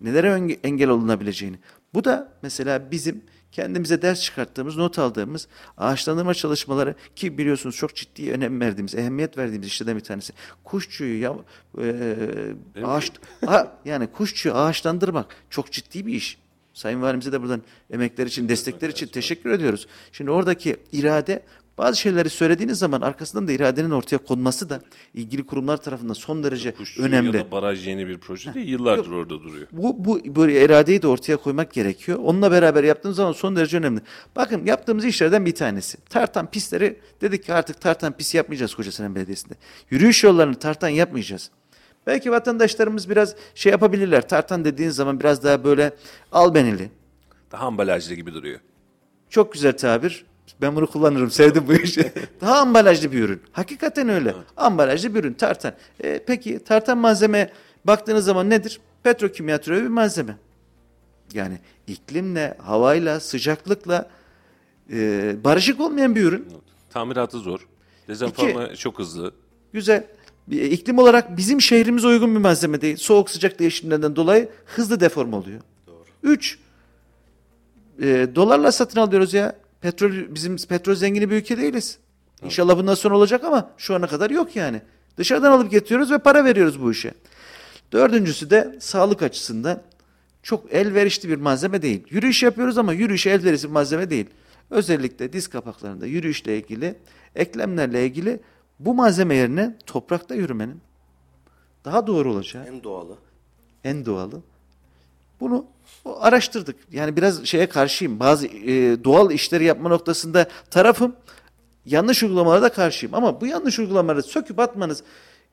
nelere engel olunabileceğini. Bu da mesela bizim kendimize ders çıkarttığımız, not aldığımız ağaçlandırma çalışmaları ki biliyorsunuz çok ciddi önem verdiğimiz, ehemmiyet verdiğimiz işlerden bir tanesi. Kuşçuyu ya e, ağaç ha, yani kuşçuyu ağaçlandırmak çok ciddi bir iş. Sayın Valimize de buradan emekler için, destekler için teşekkür ediyoruz. Şimdi oradaki irade bazı şeyleri söylediğiniz zaman arkasından da iradenin ortaya konması da ilgili kurumlar tarafından son derece Kuşçu önemli. Ya da baraj yeni bir proje değil. Yıllardır orada duruyor. Bu, bu böyle iradeyi de ortaya koymak gerekiyor. Onunla beraber yaptığımız zaman son derece önemli. Bakın yaptığımız işlerden bir tanesi. Tartan pistleri dedik ki artık tartan pist yapmayacağız Kocasinan Belediyesi'nde. Yürüyüş yollarını tartan yapmayacağız. Belki vatandaşlarımız biraz şey yapabilirler. Tartan dediğiniz zaman biraz daha böyle albenili, Daha ambalajlı gibi duruyor. Çok güzel tabir. Ben bunu kullanırım. Sevdim bu işi. Daha ambalajlı bir ürün. Hakikaten öyle. Ambalajlı bir ürün. Tartan. E, peki tartan malzeme baktığınız zaman nedir? Petrokimya türevi bir malzeme. Yani iklimle, havayla, sıcaklıkla e, barışık olmayan bir ürün. Tamiratı zor. Dezenforma çok hızlı. Güzel. E, İklim olarak bizim şehrimize uygun bir malzeme değil. Soğuk sıcak değişimlerinden dolayı hızlı deform oluyor. Doğru. Üç, e, dolarla satın alıyoruz ya. Petrol bizim petrol zengini bir ülke değiliz. İnşallah bundan sonra olacak ama şu ana kadar yok yani. Dışarıdan alıp getiriyoruz ve para veriyoruz bu işe. Dördüncüsü de sağlık açısından çok elverişli bir malzeme değil. Yürüyüş yapıyoruz ama yürüyüşe elverişli bir malzeme değil. Özellikle diz kapaklarında yürüyüşle ilgili, eklemlerle ilgili bu malzeme yerine toprakta yürümenin daha doğru olacağı En doğalı. en doğalı. Bunu araştırdık. Yani biraz şeye karşıyım. Bazı e, doğal işleri yapma noktasında tarafım. Yanlış uygulamalara da karşıyım. Ama bu yanlış uygulamaları söküp atmanız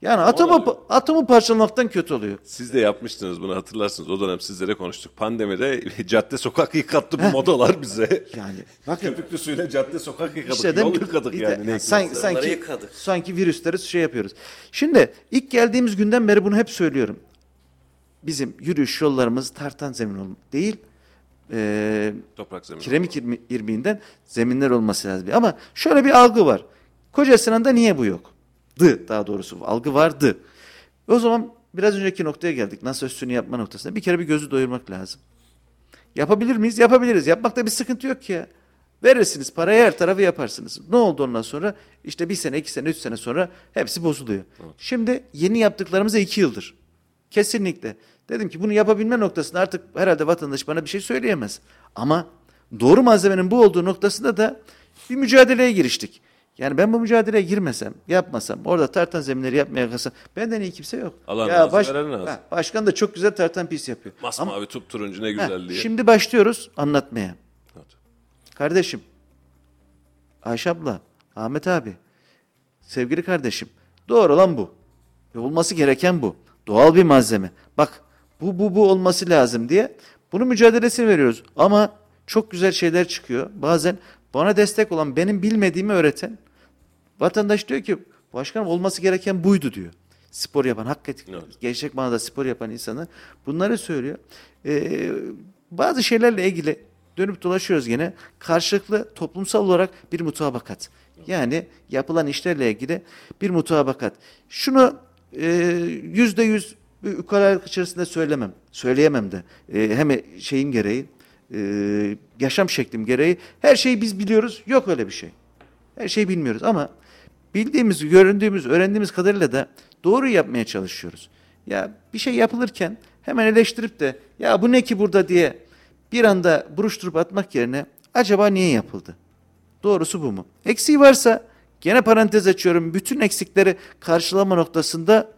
yani atomu, atomu parçalamaktan kötü oluyor. Siz de yapmıştınız bunu hatırlarsınız. O dönem sizlere konuştuk. Pandemide cadde sokak yıkattı bu modalar bize. Yani bakın Köpüklü suyla cadde sokak yıkadık. İşte Yol yıkadık de- yani. Ne sanki, sanki, yıkadık. sanki virüsleri şey yapıyoruz. Şimdi ilk geldiğimiz günden beri bunu hep söylüyorum. Bizim yürüyüş yollarımız tartan zemin değil. Ee, Toprak zemin. kiremik irmi- irmiğinden zeminler olması lazım. Ama şöyle bir algı var. Koca Sinan'da niye bu yok? Dı daha doğrusu algı vardı. O zaman biraz önceki noktaya geldik. Nasıl üstünü yapma noktasında. Bir kere bir gözü doyurmak lazım. Yapabilir miyiz? Yapabiliriz. Yapmakta bir sıkıntı yok ki ya. Verirsiniz parayı her tarafı yaparsınız. Ne oldu ondan sonra? İşte bir sene, iki sene, üç sene sonra hepsi bozuluyor. Şimdi yeni yaptıklarımıza iki yıldır. Kesinlikle. Dedim ki bunu yapabilme noktasında artık herhalde vatandaş bana bir şey söyleyemez. Ama doğru malzemenin bu olduğu noktasında da bir mücadeleye giriştik. Yani ben bu mücadeleye girmesem, yapmasam, orada tartan zeminleri yapmaya kalksam benden iyi kimse yok. Alan ya lazım. Ha, başkan da çok güzel tartan pis yapıyor. Ama- Masmavi tup turuncu ne güzel diye. şimdi başlıyoruz anlatmaya. Evet. Kardeşim, Ayşe abla, Ahmet abi, sevgili kardeşim, doğru olan bu. Ve olması gereken bu. Doğal bir malzeme. Bak, bu bu bu olması lazım diye bunu mücadelesini veriyoruz. Ama çok güzel şeyler çıkıyor. Bazen bana destek olan, benim bilmediğimi öğreten vatandaş diyor ki, başkanım olması gereken buydu diyor. Spor yapan, hakikaten Evet. gerçek manada spor yapan insanı bunları söylüyor. Ee, bazı şeylerle ilgili dönüp dolaşıyoruz gene. Karşılıklı toplumsal olarak bir mutabakat. Yani yapılan işlerle ilgili bir mutabakat. Şunu yüzde yüz ukalalık içerisinde söylemem. Söyleyemem de. E, hem şeyim gereği, e, yaşam şeklim gereği her şeyi biz biliyoruz. Yok öyle bir şey. Her şeyi bilmiyoruz ama bildiğimiz, göründüğümüz, öğrendiğimiz kadarıyla da doğru yapmaya çalışıyoruz. Ya bir şey yapılırken hemen eleştirip de ya bu ne ki burada diye bir anda buruşturup atmak yerine acaba niye yapıldı? Doğrusu bu mu? Eksiği varsa gene parantez açıyorum. Bütün eksikleri karşılama noktasında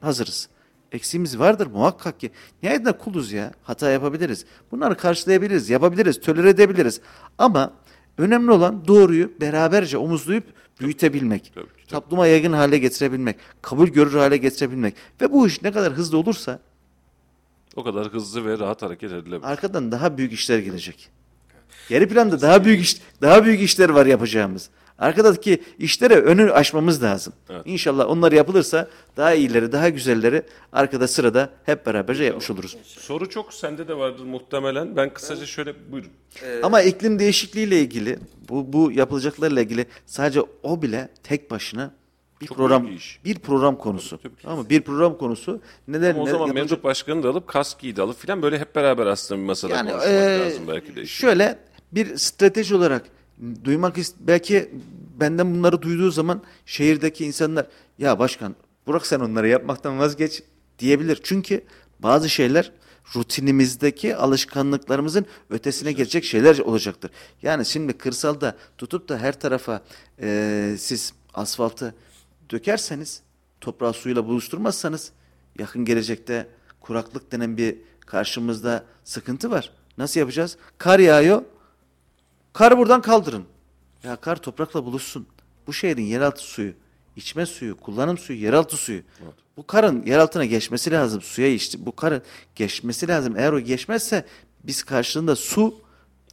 hazırız. Eksiğimiz vardır muhakkak ki. Nihayetinde kuluz ya. Hata yapabiliriz. Bunları karşılayabiliriz, yapabiliriz, tolere edebiliriz. Ama önemli olan doğruyu beraberce omuzlayıp büyütebilmek. Tabii tabii. Topluma yaygın hale getirebilmek. Kabul görür hale getirebilmek. Ve bu iş ne kadar hızlı olursa O kadar hızlı ve rahat hareket edilebilir. arkadan daha büyük işler gelecek. Geri planda daha büyük iş, daha büyük işler var yapacağımız. Arkadaki işlere önü açmamız lazım. Evet. İnşallah onlar yapılırsa daha iyileri, daha güzelleri arkada sırada hep beraberce yapmış oluruz. Soru çok sende de vardır muhtemelen. Ben kısaca şöyle buyurun. Ama iklim değişikliğiyle ilgili, bu bu yapılacaklarla ilgili sadece o bile tek başına bir Çok program büyük iş. bir program konusu. Tabii, tabii. Ama bir program konusu neden Ama o zaman yapılacak- mevcut başkanı da alıp kaskiyi de alıp filan böyle hep beraber aslında bir masada Yani konuşmak e, lazım belki de. şöyle bir strateji olarak duymak ist- belki benden bunları duyduğu zaman şehirdeki insanlar ya başkan bırak sen onları yapmaktan vazgeç diyebilir. Çünkü bazı şeyler rutinimizdeki alışkanlıklarımızın ötesine geçecek şeyler olacaktır. Yani şimdi kırsalda tutup da her tarafa e, siz asfaltı dökerseniz toprağı suyla buluşturmazsanız yakın gelecekte kuraklık denen bir karşımızda sıkıntı var. Nasıl yapacağız? Kar yağıyor. Karı buradan kaldırın. Ya kar toprakla buluşsun. Bu şehrin yeraltı suyu, içme suyu, kullanım suyu, yeraltı suyu. Bu karın yer altına geçmesi lazım. Suya içti. Bu karın geçmesi lazım. Eğer o geçmezse biz karşılığında su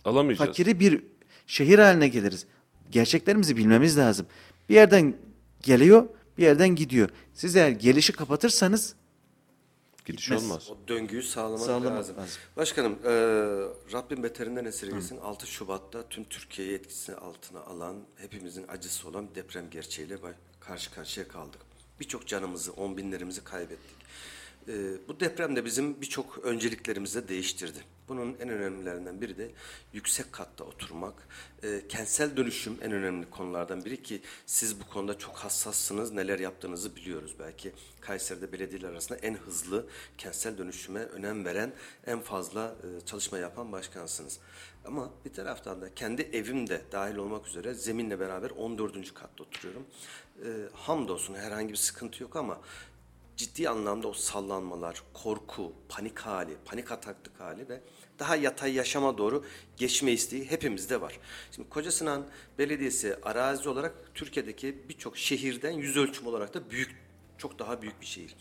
Alamayacağız. fakiri bir şehir haline geliriz. Gerçeklerimizi bilmemiz lazım. Bir yerden geliyor, bir yerden gidiyor. Siz eğer gelişi kapatırsanız Gidiş Gitmez. olmaz. O döngüyü sağlamak, Sağlamak lazım. lazım. Başkanım, e, Rabbim beterinden esirgesin. 6 Şubat'ta tüm Türkiye'yi etkisine altına alan, hepimizin acısı olan bir deprem gerçeğiyle karşı karşıya kaldık. Birçok canımızı, on binlerimizi kaybettik. E, bu deprem de bizim birçok önceliklerimizi de değiştirdi. Bunun en önemlilerinden biri de yüksek katta oturmak. E, kentsel dönüşüm en önemli konulardan biri ki siz bu konuda çok hassassınız. Neler yaptığınızı biliyoruz. Belki Kayseri'de belediyeler arasında en hızlı kentsel dönüşüme önem veren, en fazla e, çalışma yapan başkansınız. Ama bir taraftan da kendi evim de dahil olmak üzere zeminle beraber 14. katta oturuyorum. E, hamdolsun herhangi bir sıkıntı yok ama ciddi anlamda o sallanmalar, korku, panik hali, panik ataklık hali ve daha yatay yaşama doğru geçme isteği hepimizde var. Şimdi Kocasinan Belediyesi arazi olarak Türkiye'deki birçok şehirden yüz ölçüm olarak da büyük, çok daha büyük bir şehir.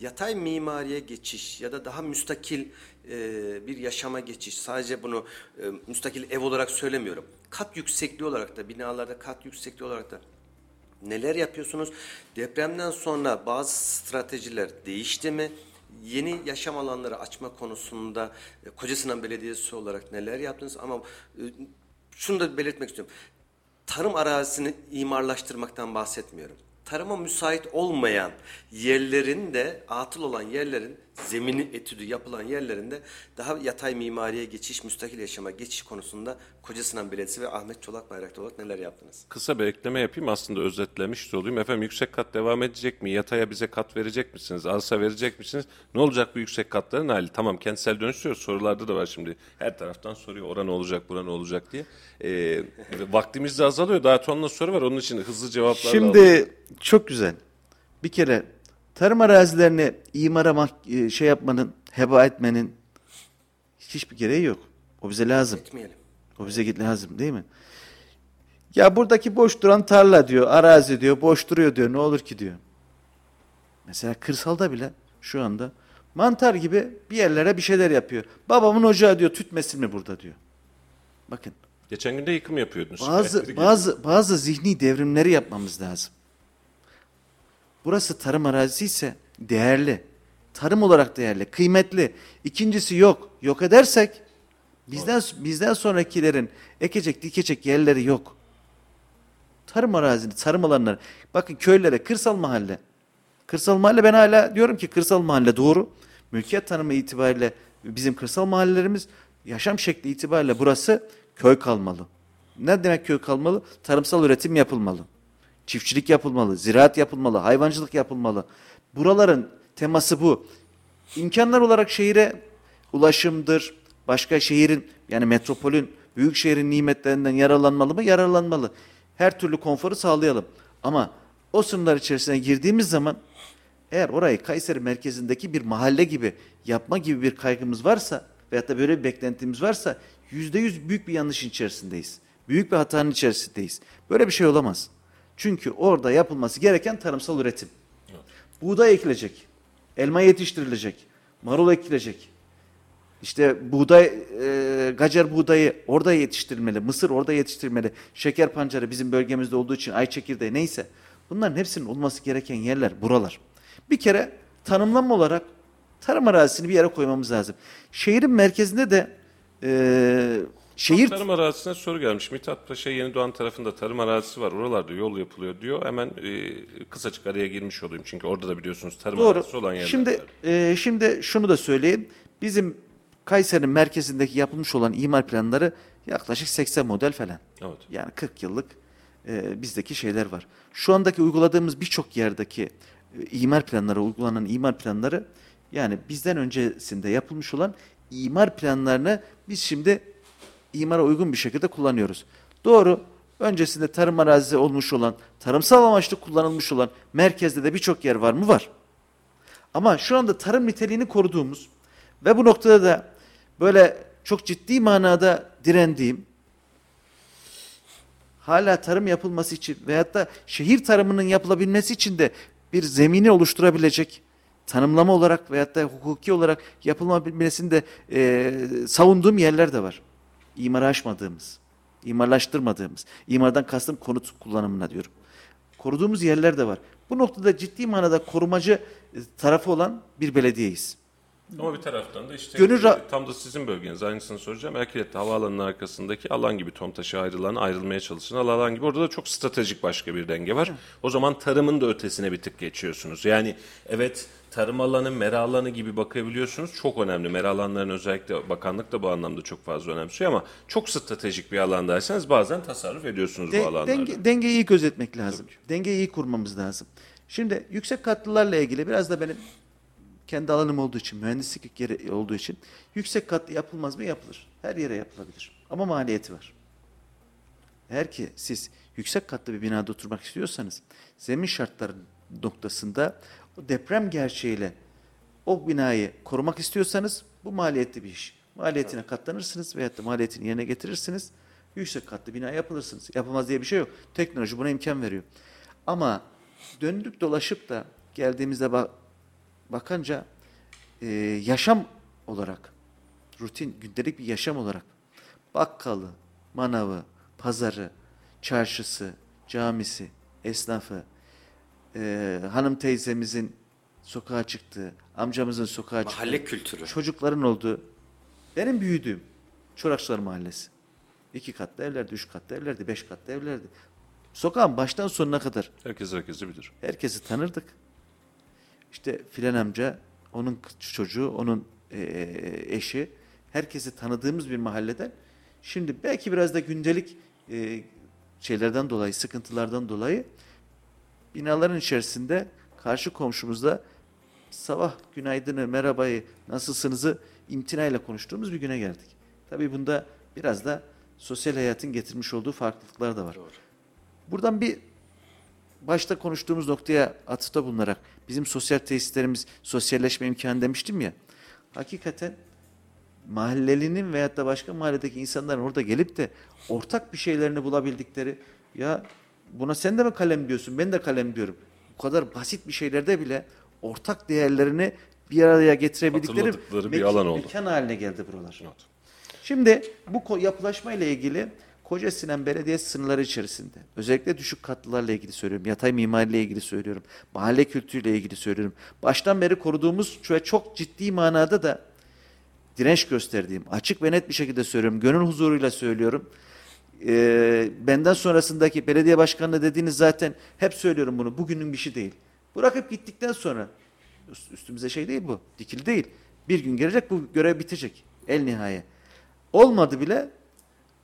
Yatay mimariye geçiş ya da daha müstakil e, bir yaşama geçiş, sadece bunu e, müstakil ev olarak söylemiyorum. Kat yüksekliği olarak da, binalarda kat yüksekliği olarak da Neler yapıyorsunuz? Depremden sonra bazı stratejiler değişti mi? Yeni yaşam alanları açma konusunda e, Kocasinan Belediyesi olarak neler yaptınız? Ama e, şunu da belirtmek istiyorum. Tarım arazisini imarlaştırmaktan bahsetmiyorum. Tarıma müsait olmayan yerlerin de atıl olan yerlerin zemini etüdü yapılan yerlerinde daha yatay mimariye geçiş, müstakil yaşama geçiş konusunda Kocasinan Belediyesi ve Ahmet Çolak Bayraktar olarak neler yaptınız? Kısa bir ekleme yapayım aslında özetlemiş de olayım. Efendim yüksek kat devam edecek mi? Yataya bize kat verecek misiniz? Arsa verecek misiniz? Ne olacak bu yüksek katların hali? Tamam kentsel dönüş diyoruz. Sorularda da var şimdi. Her taraftan soruyor. Oran olacak, buran olacak diye. Ee, vaktimiz de azalıyor. Daha tonla soru var. Onun için hızlı cevaplar Şimdi çok güzel. Bir kere tarım arazilerini imara e, şey yapmanın, heba etmenin hiçbir gereği yok. O bize lazım. Etmeyelim. O bize git lazım değil mi? Ya buradaki boş duran tarla diyor, arazi diyor, boş duruyor diyor. Ne olur ki diyor. Mesela kırsalda bile şu anda mantar gibi bir yerlere bir şeyler yapıyor. Babamın ocağı diyor tütmesin mi burada diyor. Bakın Geçen gün de yıkım yapıyordunuz. bazı bazı bazı zihni devrimleri yapmamız lazım. Burası tarım arazisi ise değerli. Tarım olarak değerli, kıymetli. İkincisi yok. Yok edersek bizden bizden sonrakilerin ekecek, dikecek yerleri yok. Tarım arazini, tarım alanları. Bakın köylere, kırsal mahalle. Kırsal mahalle ben hala diyorum ki kırsal mahalle doğru. Mülkiyet tanımı itibariyle bizim kırsal mahallelerimiz yaşam şekli itibariyle burası köy kalmalı. Ne demek köy kalmalı? Tarımsal üretim yapılmalı. Çiftçilik yapılmalı, ziraat yapılmalı, hayvancılık yapılmalı. Buraların teması bu. İmkanlar olarak şehire ulaşımdır, başka şehrin yani metropolün, büyük şehrin nimetlerinden yararlanmalı mı? Yararlanmalı. Her türlü konforu sağlayalım. Ama o sınırlar içerisine girdiğimiz zaman eğer orayı Kayseri merkezindeki bir mahalle gibi yapma gibi bir kaygımız varsa veyahut da böyle bir beklentimiz varsa yüzde yüz büyük bir yanlışın içerisindeyiz. Büyük bir hatanın içerisindeyiz. Böyle bir şey olamaz. Çünkü orada yapılması gereken tarımsal üretim. Buğday ekilecek, elma yetiştirilecek, marul ekilecek. İşte buğday, e, gacer buğdayı orada yetiştirilmeli, mısır orada yetiştirilmeli, şeker pancarı bizim bölgemizde olduğu için ay çekirdeği neyse. Bunların hepsinin olması gereken yerler buralar. Bir kere tanımlama olarak tarım arazisini bir yere koymamız lazım. Şehrin merkezinde de e, şehir Tarım arazisine soru gelmiş. Mithat Paşa Yeni Doğan tarafında tarım arazisi var. Oralarda yol yapılıyor diyor. Hemen e, kısacık araya girmiş olayım. Çünkü orada da biliyorsunuz tarım Doğru. arazisi olan yerler Şimdi var. e, şimdi şunu da söyleyeyim. Bizim Kayseri'nin merkezindeki yapılmış olan imar planları yaklaşık 80 model falan. Evet. Yani 40 yıllık e, bizdeki şeyler var. Şu andaki uyguladığımız birçok yerdeki e, imar planları, uygulanan imar planları yani bizden öncesinde yapılmış olan imar planlarını biz şimdi imara uygun bir şekilde kullanıyoruz. Doğru. Öncesinde tarım arazisi olmuş olan, tarımsal amaçlı kullanılmış olan merkezde de birçok yer var mı? Var. Ama şu anda tarım niteliğini koruduğumuz ve bu noktada da böyle çok ciddi manada direndiğim, hala tarım yapılması için veyahut da şehir tarımının yapılabilmesi için de bir zemini oluşturabilecek tanımlama olarak veyahut da hukuki olarak yapılabilmesini de e, savunduğum yerler de var. İmara açmadığımız, imarlaştırmadığımız, imardan kastım konut kullanımına diyorum. Koruduğumuz yerler de var. Bu noktada ciddi manada korumacı e, tarafı olan bir belediyeyiz. Ama bir taraftan da işte Gönül ra- tam da sizin bölgeniz aynısını soracağım. Erkilet'te havaalanının arkasındaki alan gibi Tomtaş'a ayrılan, ayrılmaya çalışılan alan gibi orada da çok stratejik başka bir denge var. O zaman tarımın da ötesine bir tık geçiyorsunuz. Yani evet tarım alanı, mera alanı gibi bakabiliyorsunuz. Çok önemli. Mera alanlarının özellikle bakanlık da bu anlamda çok fazla önemsiyor ama çok stratejik bir alandaysanız bazen tasarruf ediyorsunuz De- bu alanlarda. denge, dengeyi iyi gözetmek lazım. Dengeyi iyi kurmamız lazım. Şimdi yüksek katlılarla ilgili biraz da benim kendi alanım olduğu için, mühendislik yeri olduğu için yüksek katlı yapılmaz mı? Yapılır. Her yere yapılabilir. Ama maliyeti var. Eğer ki siz yüksek katlı bir binada oturmak istiyorsanız zemin şartları noktasında o deprem gerçeğiyle o binayı korumak istiyorsanız bu maliyetli bir iş. Maliyetine katlanırsınız veyahut da maliyetini yerine getirirsiniz. Yüksek katlı bina yapılırsınız. Yapılmaz diye bir şey yok. Teknoloji buna imkan veriyor. Ama döndük dolaşıp da geldiğimizde bak, bakınca e, yaşam olarak, rutin, gündelik bir yaşam olarak bakkalı, manavı, pazarı, çarşısı, camisi, esnafı, e, hanım teyzemizin sokağa çıktığı, amcamızın sokağa çıktığı, Mahalle kültürü. çocukların olduğu, benim büyüdüğüm Çorakçılar Mahallesi. İki katlı evlerdi, üç katlı evlerdi, beş katlı evlerdi. Sokağın baştan sonuna kadar Herkes herkesi bilir. herkesi tanırdık. İşte filan amca, onun çocuğu, onun eee, eşi, herkesi tanıdığımız bir mahalleden. Şimdi belki biraz da gündelik eee, şeylerden dolayı, sıkıntılardan dolayı binaların içerisinde karşı komşumuzla sabah günaydını, merhabayı, nasılsınızı imtinayla konuştuğumuz bir güne geldik. Tabii bunda biraz da sosyal hayatın getirmiş olduğu farklılıklar da var. Buradan bir başta konuştuğumuz noktaya atıfta bulunarak bizim sosyal tesislerimiz sosyalleşme imkanı demiştim ya. Hakikaten mahallelinin veyahut da başka mahalledeki insanların orada gelip de ortak bir şeylerini bulabildikleri ya buna sen de mi kalem diyorsun ben de kalem diyorum. Bu kadar basit bir şeylerde bile ortak değerlerini bir araya getirebildikleri bir alan oldu. mekan haline geldi buralar. Evet. Şimdi bu yapılaşma ile ilgili Koca Sinan Belediye sınırları içerisinde özellikle düşük katlılarla ilgili söylüyorum. Yatay mimariyle ilgili söylüyorum. Mahalle kültürüyle ilgili söylüyorum. Baştan beri koruduğumuz ve çok ciddi manada da direnç gösterdiğim, açık ve net bir şekilde söylüyorum. Gönül huzuruyla söylüyorum. Ee, benden sonrasındaki belediye başkanı dediğiniz zaten hep söylüyorum bunu. Bugünün bir şey değil. Bırakıp gittikten sonra üst- üstümüze şey değil bu. Dikili değil. Bir gün gelecek bu görev bitecek. El nihaya. Olmadı bile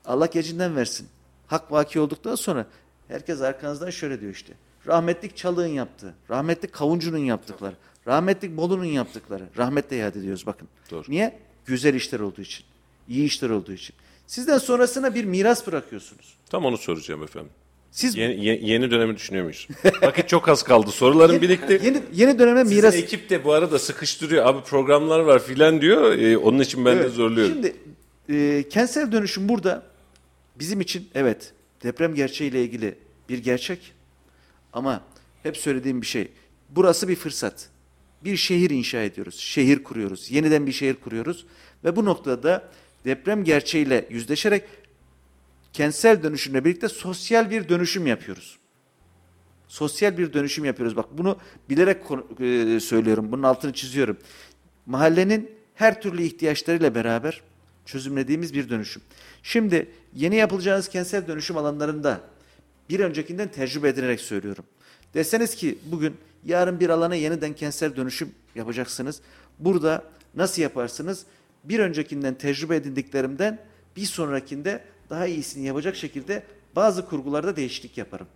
Allah gecinden versin. Hak vaki olduktan sonra herkes arkanızdan şöyle diyor işte. Rahmetlik Çalık'ın yaptığı, rahmetlik Kavuncu'nun yaptıkları, rahmetlik Bolu'nun yaptıkları. Rahmetle yad ediyoruz bakın. Doğru. Niye? Güzel işler olduğu için. iyi işler olduğu için. Sizden sonrasına bir miras bırakıyorsunuz. Tam onu soracağım efendim. Siz Yeni, ye- yeni dönemi düşünüyor muyuz? Vakit çok az kaldı. Sorularım birikti. yeni, yeni döneme Sizin miras... ekip de bu arada sıkıştırıyor. Abi programlar var filan diyor. Ee, onun için ben de Evet. zorluyorum. Şimdi e, kentsel dönüşüm burada bizim için evet deprem gerçeğiyle ilgili bir gerçek ama hep söylediğim bir şey. Burası bir fırsat. Bir şehir inşa ediyoruz. Şehir kuruyoruz. Yeniden bir şehir kuruyoruz. Ve bu noktada deprem gerçeğiyle yüzleşerek kentsel dönüşümle birlikte sosyal bir dönüşüm yapıyoruz. Sosyal bir dönüşüm yapıyoruz. Bak bunu bilerek e, söylüyorum. Bunun altını çiziyorum. Mahallenin her türlü ihtiyaçlarıyla beraber çözümlediğimiz bir dönüşüm. Şimdi yeni yapılacağınız kentsel dönüşüm alanlarında bir öncekinden tecrübe edinerek söylüyorum. Deseniz ki bugün yarın bir alana yeniden kentsel dönüşüm yapacaksınız. Burada nasıl yaparsınız? Bir öncekinden tecrübe edindiklerimden bir sonrakinde daha iyisini yapacak şekilde bazı kurgularda değişiklik yaparım.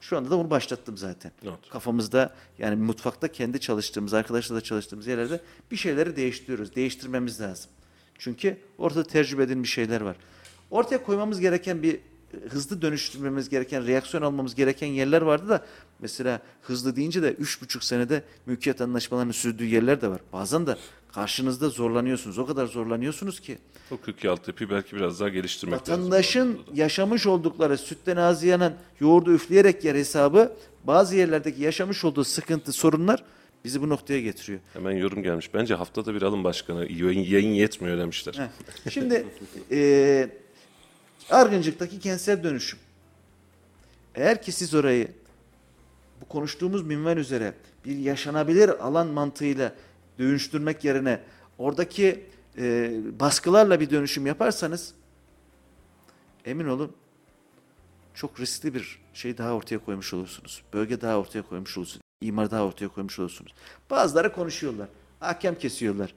Şu anda da bunu başlattım zaten. Evet. Kafamızda yani mutfakta kendi çalıştığımız, arkadaşlarla çalıştığımız yerlerde bir şeyleri değiştiriyoruz. Değiştirmemiz lazım. Çünkü ortada tecrübe edilmiş şeyler var. Ortaya koymamız gereken bir hızlı dönüştürmemiz gereken, reaksiyon almamız gereken yerler vardı da mesela hızlı deyince de üç buçuk senede mülkiyet anlaşmalarının sürdüğü yerler de var. Bazen de karşınızda zorlanıyorsunuz. O kadar zorlanıyorsunuz ki O kökü altyapıyı belki biraz daha geliştirmek lazım. vatandaşın yaşamış oldukları sütten ağzı yanan yoğurdu üfleyerek yer hesabı bazı yerlerdeki yaşamış olduğu sıkıntı, sorunlar bizi bu noktaya getiriyor. Hemen yorum gelmiş. Bence haftada bir alın başkanı. Yayın, yayın yetmiyor demişler. Heh. Şimdi e, Argıncık'taki kentsel dönüşüm. Eğer ki siz orayı bu konuştuğumuz minval üzere bir yaşanabilir alan mantığıyla dönüştürmek yerine oradaki e, baskılarla bir dönüşüm yaparsanız emin olun çok riskli bir şey daha ortaya koymuş olursunuz. Bölge daha ortaya koymuş olursunuz. İmar daha ortaya koymuş olursunuz. Bazıları konuşuyorlar. Hakem kesiyorlar.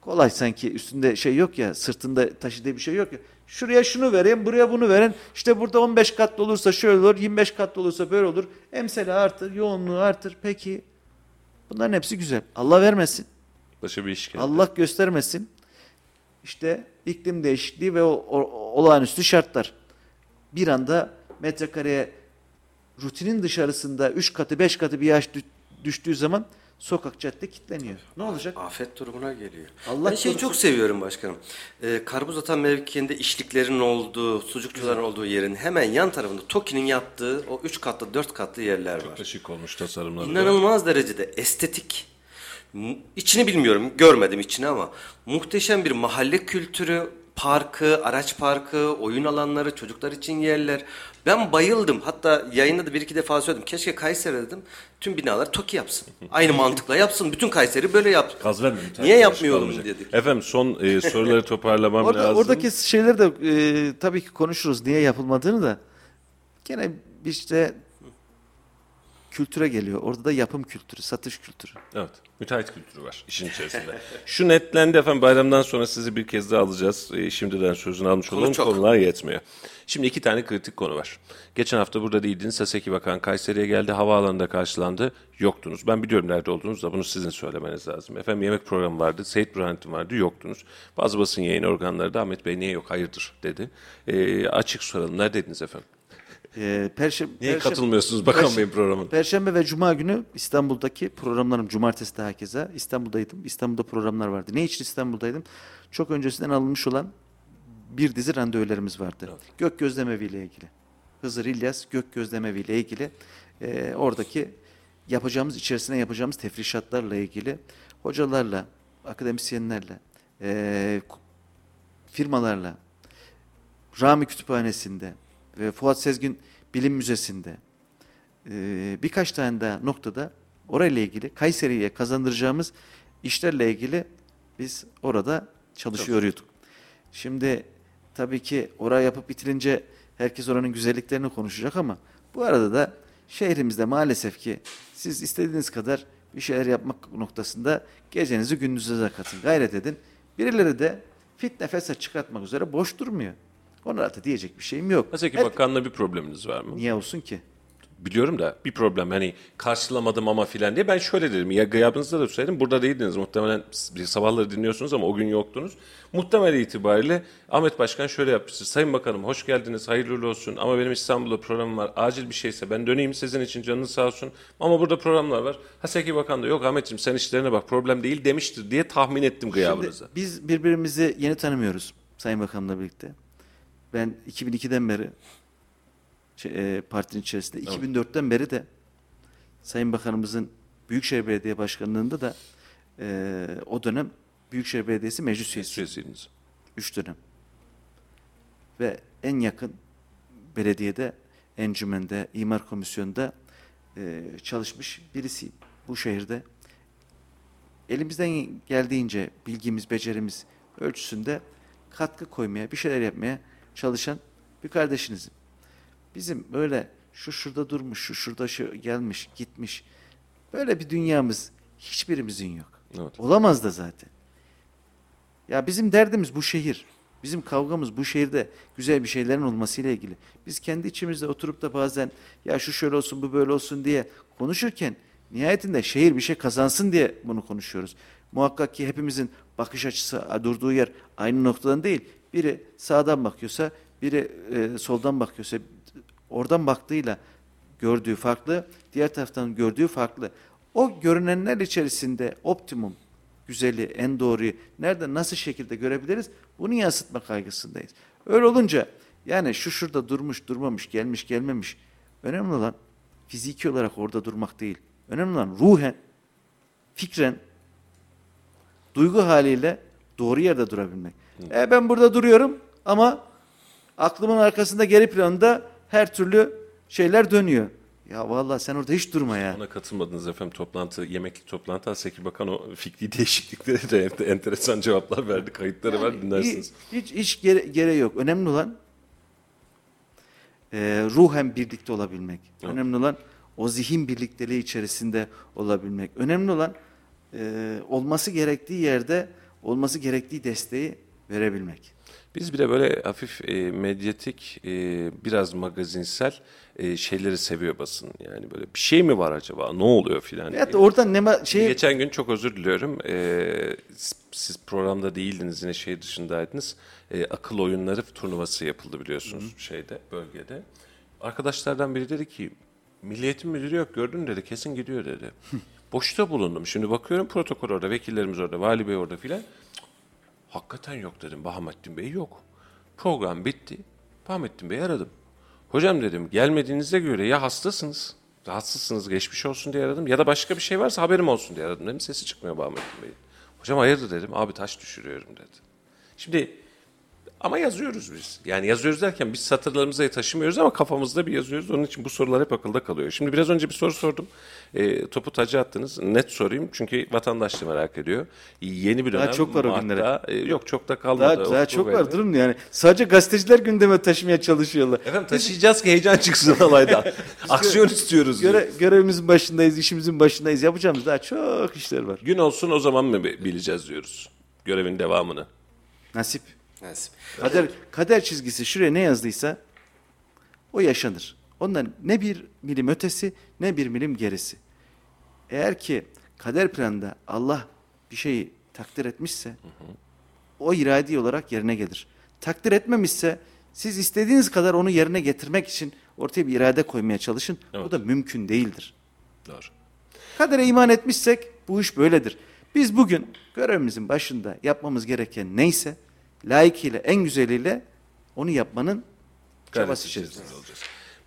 Kolay sanki üstünde şey yok ya sırtında taşıdığı bir şey yok ya. Şuraya şunu vereyim buraya bunu verin. İşte burada 15 katlı olursa şöyle olur 25 katlı olursa böyle olur. Emsali artır yoğunluğu artır. Peki bunların hepsi güzel. Allah vermesin. Başa bir iş geldi. Allah göstermesin. İşte iklim değişikliği ve o, o- olağanüstü şartlar. Bir anda metrekareye rutinin dışarısında 3 katı 5 katı bir dü- düştüğü zaman sokak cadde kilitleniyor. Ne olacak? Afet durumuna geliyor. Allah ben şeyi korusun. çok seviyorum başkanım. Ee, karpuz atan mevkiinde işliklerin olduğu, sucukçuların olduğu yerin hemen yan tarafında TOKİ'nin yaptığı o 3 katlı 4 katlı yerler var. Işık olmuş tasarımları. da. İnanılmaz derecede estetik. içini bilmiyorum, görmedim içini ama muhteşem bir mahalle kültürü, parkı, araç parkı, oyun alanları, çocuklar için yerler. Ben bayıldım. Hatta yayında da bir iki defa söyledim. Keşke Kayseri dedim. Tüm binalar TOKİ yapsın. Aynı mantıkla yapsın. Bütün Kayseri böyle yap. Gaz. Niye yapmıyorum dedik. Efendim son e, soruları toparlamam Orada, lazım. oradaki şeyleri de e, tabii ki konuşuruz niye yapılmadığını da. Gene işte kültüre geliyor. Orada da yapım kültürü, satış kültürü. Evet. Müteahhit kültürü var işin içerisinde. Şu netlendi efendim bayramdan sonra sizi bir kez daha alacağız. Ee, şimdiden sözünü almış Konu olalım. çok. Konular yetmiyor. Şimdi iki tane kritik konu var. Geçen hafta burada değildiniz. Saseki Bakan Kayseri'ye geldi. Havaalanında karşılandı. Yoktunuz. Ben biliyorum nerede olduğunuz da bunu sizin söylemeniz lazım. Efendim yemek programı vardı. Seyit Burhanettin vardı. Yoktunuz. Bazı basın yayın organları da Ahmet Bey niye yok hayırdır dedi. Ee, açık soralım. Neredeydiniz efendim? E, Perşembe, Niye Perşembe- katılmıyorsunuz Bakan Perşembe- Bey'in programına? Perşembe ve Cuma günü İstanbul'daki programlarım, cumartesi de herkese İstanbul'daydım. İstanbul'da programlar vardı. Ne için İstanbul'daydım? Çok öncesinden alınmış olan bir dizi randevularımız vardı. Gök Gözlemevi ile ilgili. Hızır İlyas Gök Gözlemevi ile ilgili e, oradaki yapacağımız, içerisine yapacağımız tefrişatlarla ilgili hocalarla, akademisyenlerle, e, firmalarla, Rami Kütüphanesi'nde ve Fuat Sezgin Bilim Müzesi'nde e, birkaç tane daha noktada orayla ilgili Kayseri'ye kazandıracağımız işlerle ilgili biz orada çalışıyorduk. Şimdi tabii ki oraya yapıp bitirince herkes oranın güzelliklerini konuşacak ama bu arada da şehrimizde maalesef ki siz istediğiniz kadar bir şeyler yapmak noktasında gecenizi gündüzünüze katın, gayret edin. Birileri de fitne fesat çıkartmak üzere boş durmuyor. Onlara da diyecek bir şeyim yok. Saseki Her- Bakan'la bir probleminiz var mı? Niye olsun ki? Biliyorum da bir problem hani karşılamadım ama filan diye ben şöyle dedim ya gıyabınızda da söyledim burada değildiniz muhtemelen sabahları dinliyorsunuz ama o gün yoktunuz. Muhtemel itibariyle Ahmet Başkan şöyle yapmıştır. Sayın Bakanım hoş geldiniz hayırlı olsun ama benim İstanbul'da programım var acil bir şeyse ben döneyim sizin için canınız sağ olsun ama burada programlar var. Haseki Bakan da yok Ahmetciğim sen işlerine bak problem değil demiştir diye tahmin ettim gıyabınıza. Şimdi biz birbirimizi yeni tanımıyoruz Sayın Bakan'la birlikte. Ben 2002'den beri şey, e, partinin içerisinde, 2004'ten beri de Sayın Bakanımızın Büyükşehir Belediye Başkanlığında da e, o dönem Büyükşehir Belediyesi meclis üyesi. 3 dönem. Ve en yakın belediyede, encümende, imar komisyonunda e, çalışmış birisiyim. Bu şehirde elimizden geldiğince bilgimiz, becerimiz ölçüsünde katkı koymaya, bir şeyler yapmaya çalışan bir kardeşinizim. Bizim böyle şu şurada durmuş, şu şurada şu gelmiş, gitmiş. Böyle bir dünyamız hiçbirimizin yok. Evet. Olamaz da zaten. Ya bizim derdimiz bu şehir. Bizim kavgamız bu şehirde güzel bir şeylerin olmasıyla ilgili. Biz kendi içimizde oturup da bazen ya şu şöyle olsun bu böyle olsun diye konuşurken nihayetinde şehir bir şey kazansın diye bunu konuşuyoruz. Muhakkak ki hepimizin bakış açısı durduğu yer aynı noktadan değil. Biri sağdan bakıyorsa, biri e, soldan bakıyorsa oradan baktığıyla gördüğü farklı, diğer taraftan gördüğü farklı. O görünenler içerisinde optimum güzeli, en doğruyu nerede nasıl şekilde görebiliriz? Bunu yansıtma kaygısındayız. Öyle olunca yani şu şurada durmuş, durmamış, gelmiş, gelmemiş. Önemli olan fiziki olarak orada durmak değil. Önemli olan ruhen fikren duygu haliyle doğru yerde durabilmek. E ben burada duruyorum ama aklımın arkasında geri planda her türlü şeyler dönüyor. Ya vallahi sen orada hiç durma ya. Ona katılmadınız efendim toplantı, yemekli toplantı. Aseki Bakan o fikri değişikliklere de ente- enteresan cevaplar verdi. Kayıtları var dinlersiniz. Hiç, hiç, gere, gereği yok. Önemli olan e, ruhen birlikte olabilmek. Önemli olan o zihin birlikteliği içerisinde olabilmek. Önemli olan e, olması gerektiği yerde olması gerektiği desteği verebilmek. Biz bir de böyle hafif e, medyatik, e, biraz magazinsel e, şeyleri seviyor basın. Yani böyle bir şey mi var acaba? Ne oluyor filan? Veyahut da oradan ne şey Geçen gün çok özür diliyorum. Ee, siz- programda değildiniz yine şehir dışındaydınız. Ee, akıl oyunları turnuvası yapıldı biliyorsunuz şeyde bölgede. Arkadaşlardan biri dedi ki Milliyetin müdürü yok gördün mü?" dedi kesin gidiyor dedi. Boşta bulundum. Şimdi bakıyorum protokol orada, vekillerimiz orada, vali bey orada filan. Hakikaten yok dedim. Bahamettin Bey yok. Program bitti. Bahamettin Bey'i aradım. Hocam dedim gelmediğinize göre ya hastasınız, rahatsızsınız geçmiş olsun diye aradım ya da başka bir şey varsa haberim olsun diye aradım dedim. Sesi çıkmıyor Bahamettin Bey'in. Hocam hayırdır dedim. Abi taş düşürüyorum dedi. Şimdi ama yazıyoruz biz. Yani yazıyoruz derken biz satırlarımıza taşımıyoruz ama kafamızda bir yazıyoruz. Onun için bu sorular hep akılda kalıyor. Şimdi biraz önce bir soru sordum. E, topu taca attınız. Net sorayım çünkü vatandaş da merak ediyor. Yeni bir Daha dönem. çok var o Mart'ta- günlere. e, yok çok da kalmadı. daha, daha çok var durun yani. Sadece gazeteciler gündeme taşımaya çalışıyorlar. Efendim taşıyacağız ki heyecan çıksın olayda. Aksiyon istiyoruz. diyor. Göre, görevimizin başındayız, işimizin başındayız. Yapacağımız daha çok işler var. Gün olsun o zaman mı bi- bileceğiz diyoruz. Görevin devamını. Nasip. Nasip. Kader, kader çizgisi şuraya ne yazdıysa o yaşanır. Ondan ne bir milim ötesi ne bir milim gerisi. Eğer ki kader planında Allah bir şeyi takdir etmişse o iradi olarak yerine gelir. Takdir etmemişse siz istediğiniz kadar onu yerine getirmek için ortaya bir irade koymaya çalışın. Evet. Bu da mümkün değildir. Doğru. Kadere iman etmişsek bu iş böyledir. Biz bugün görevimizin başında yapmamız gereken neyse layıkıyla en güzeliyle onu yapmanın çabası Gayret içerisinde. içerisinde olacağız.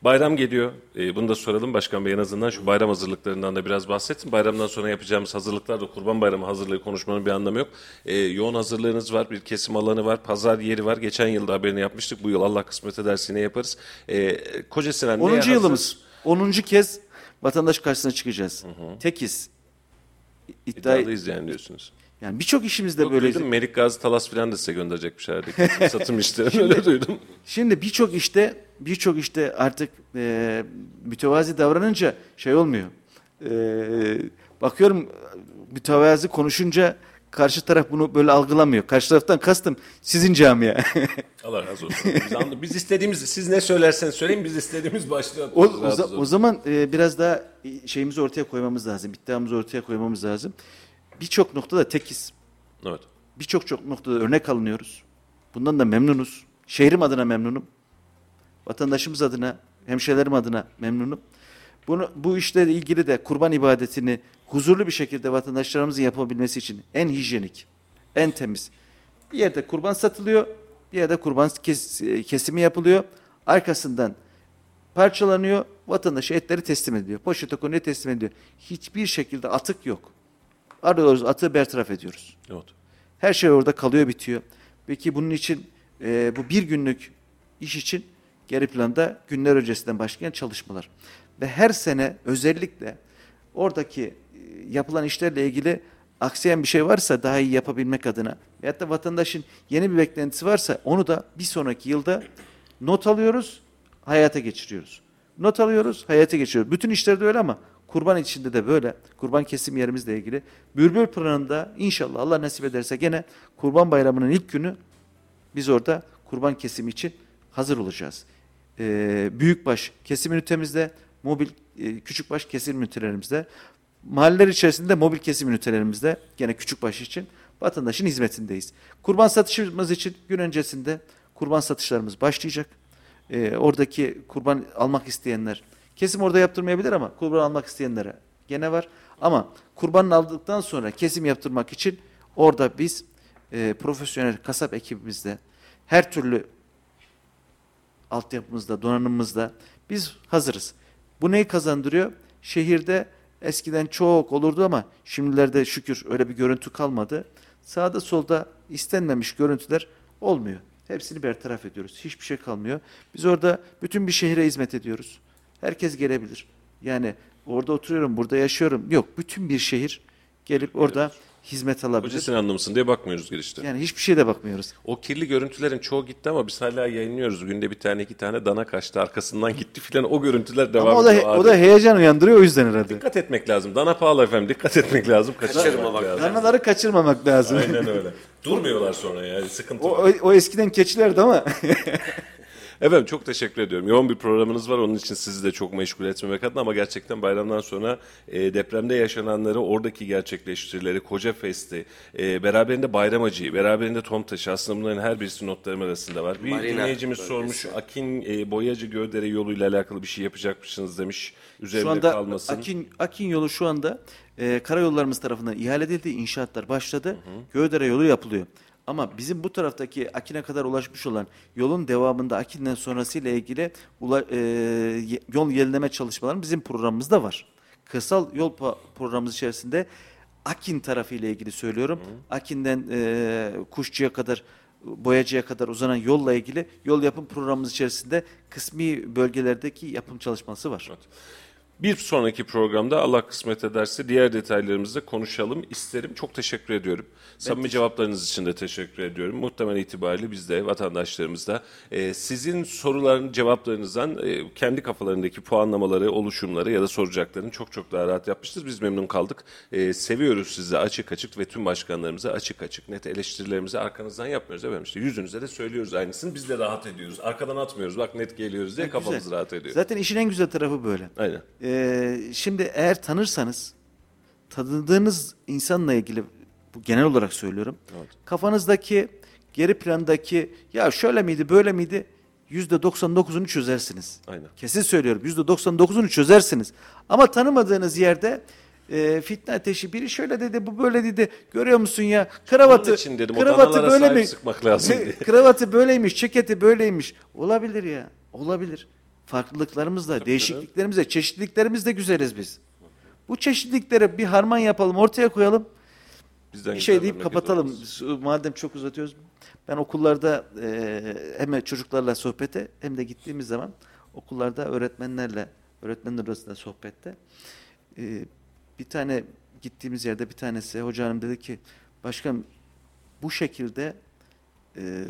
Bayram geliyor. Ee, bunu da soralım Başkan Bey en azından şu bayram hazırlıklarından da biraz bahsetsin. Bayramdan sonra yapacağımız hazırlıklar da Kurban Bayramı hazırlığı konuşmanın bir anlamı yok. Ee, yoğun hazırlığınız var, bir kesim alanı var, pazar yeri var. Geçen yılda haberini yapmıştık. Bu yıl Allah kısmet ederse yine yaparız. Ee, Koca Sinan 10. neye hazır? yılımız. 10. kez vatandaş karşısına çıkacağız. Tekiz. İddia, İddialıyız yani diyorsunuz. Yani birçok işimizde Yok, böyle. duydum Melik Gazi Talas filan da size gönderecekmiş herhalde. Satım işlerini öyle duydum. Şimdi birçok işte birçok işte artık e, mütevazi davranınca şey olmuyor. E, bakıyorum mütevazi konuşunca karşı taraf bunu böyle algılamıyor. Karşı taraftan kastım sizin camia. Allah razı olsun. Biz, biz istediğimiz, siz ne söylerseniz söyleyin biz istediğimiz başlığı o, o, za- o zaman e, biraz daha şeyimizi ortaya koymamız lazım. İddiamızı ortaya koymamız lazım. Birçok noktada tekiz. Evet. Birçok çok noktada örnek alınıyoruz. Bundan da memnunuz. Şehrim adına memnunum. Vatandaşımız adına, hemşehrilerim adına memnunum. Bunu, bu işle ilgili de kurban ibadetini huzurlu bir şekilde vatandaşlarımızın yapabilmesi için en hijyenik, en temiz. Bir yerde kurban satılıyor, bir yerde kurban kes- kesimi yapılıyor. Arkasından parçalanıyor, vatandaşa etleri teslim ediliyor. Poşete konuyor, teslim ediliyor. Hiçbir şekilde atık yok. Arıyoruz, atığı bertaraf ediyoruz. Evet. Her şey orada kalıyor bitiyor. Peki bunun için e, bu bir günlük iş için geri planda günler öncesinden başlayan çalışmalar. Ve her sene özellikle oradaki e, yapılan işlerle ilgili aksayan bir şey varsa daha iyi yapabilmek adına veyahut da vatandaşın yeni bir beklentisi varsa onu da bir sonraki yılda not alıyoruz, hayata geçiriyoruz. Not alıyoruz, hayata geçiriyoruz. Bütün işlerde öyle ama kurban içinde de böyle. Kurban kesim yerimizle ilgili. Bülbül Pınarı'nda inşallah Allah nasip ederse gene kurban bayramının ilk günü biz orada kurban kesimi için hazır olacağız. Ee, büyükbaş kesim ünitemizde, mobil e, küçükbaş kesim ünitelerimizde, mahalleler içerisinde mobil kesim ünitelerimizde gene küçükbaş için vatandaşın hizmetindeyiz. Kurban satışımız için gün öncesinde kurban satışlarımız başlayacak. Ee, oradaki kurban almak isteyenler kesim orada yaptırmayabilir ama kurban almak isteyenlere gene var. Ama kurbanını aldıktan sonra kesim yaptırmak için orada biz e, profesyonel kasap ekibimizde her türlü altyapımızda, donanımımızda biz hazırız. Bu neyi kazandırıyor? Şehirde Eskiden çok olurdu ama şimdilerde şükür öyle bir görüntü kalmadı. Sağda solda istenmemiş görüntüler olmuyor. Hepsini bertaraf ediyoruz. Hiçbir şey kalmıyor. Biz orada bütün bir şehre hizmet ediyoruz. Herkes gelebilir. Yani orada oturuyorum, burada yaşıyorum. Yok, bütün bir şehir gelip orada hizmet alabilir. Hoca Sinanlı mısın diye bakmıyoruz girişte. Yani hiçbir şeye de bakmıyoruz. O kirli görüntülerin çoğu gitti ama biz hala yayınlıyoruz. Günde bir tane iki tane dana kaçtı arkasından gitti filan. O görüntüler devam Ama o da, ediyor. o da heyecan uyandırıyor o yüzden herhalde. Dikkat etmek lazım. Dana pahalı efendim. Dikkat etmek lazım. Kaçırmamak lazım. Danaları kaçırmamak lazım. Aynen öyle. Durmuyorlar sonra yani sıkıntı O, var. o, o eskiden keçilerdi ama Efendim çok teşekkür ediyorum. Yoğun bir programınız var. Onun için sizi de çok meşgul etmemek adına ama gerçekten bayramdan sonra e, depremde yaşananları, oradaki gerçekleştirileri, Koca Fest'i, e, beraberinde Bayram Acı'yı, beraberinde Tomtaş'ı aslında bunların her birisi notlarım arasında var. Bir Marina dinleyicimiz bölgesi. sormuş Akin e, Boyacı Gördere yoluyla alakalı bir şey yapacakmışsınız demiş. şu Üzerinde anda kalmasın. Akin, Akin yolu şu anda e, karayollarımız tarafından ihale edildi. İnşaatlar başladı. Göğdere yolu yapılıyor. Ama bizim bu taraftaki Akin'e kadar ulaşmış olan yolun devamında Akin'den sonrasıyla ilgili ula- e, yol yenileme çalışmaları bizim programımızda var. Kırsal yol programımız içerisinde Akin tarafı ile ilgili söylüyorum. Akin'den e, Kuşçu'ya kadar Boyacı'ya kadar uzanan yolla ilgili yol yapım programımız içerisinde kısmi bölgelerdeki yapım çalışması var. Bir sonraki programda Allah kısmet ederse diğer detaylarımızı da konuşalım isterim. Çok teşekkür ediyorum. Samimi cevaplarınız için de teşekkür ediyorum. Muhtemel itibariyle biz de vatandaşlarımız da e, sizin soruların cevaplarınızdan e, kendi kafalarındaki puanlamaları, oluşumları ya da soracaklarını çok çok daha rahat yapmıştır. Biz memnun kaldık. E, seviyoruz sizi açık açık ve tüm başkanlarımıza açık açık net eleştirilerimizi arkanızdan yapmıyoruz. Efendim işte yüzünüze de söylüyoruz aynısını. Biz de rahat ediyoruz. Arkadan atmıyoruz. Bak net geliyoruz diye kafamız Güzel. rahat ediyor. Zaten işin en güzel tarafı böyle. Aynen. Ee, şimdi eğer tanırsanız tanıdığınız insanla ilgili bu genel olarak söylüyorum. Kafanızdaki geri plandaki ya şöyle miydi böyle miydi yüzde 99'unu çözersiniz. Aynen. Kesin söylüyorum yüzde 99'unu çözersiniz. Ama tanımadığınız yerde e, fitne ateşi biri şöyle dedi bu böyle dedi görüyor musun ya kravatı Onun için dedim, kravatı böyle mi sıkmak lazım diye. kravatı böyleymiş ceketi böyleymiş olabilir ya olabilir farklılıklarımızla değişikliklerimizle çeşitliliklerimizle güzeliz biz bu çeşitlilikleri bir harman yapalım ortaya koyalım Bizden bir şey deyip kapatalım. olmasın. Madem çok uzatıyoruz. Ben okullarda e, hem çocuklarla sohbete hem de gittiğimiz zaman okullarda öğretmenlerle öğretmenler arasında sohbette e, bir tane gittiğimiz yerde bir tanesi hoca hanım dedi ki başkan bu şekilde e,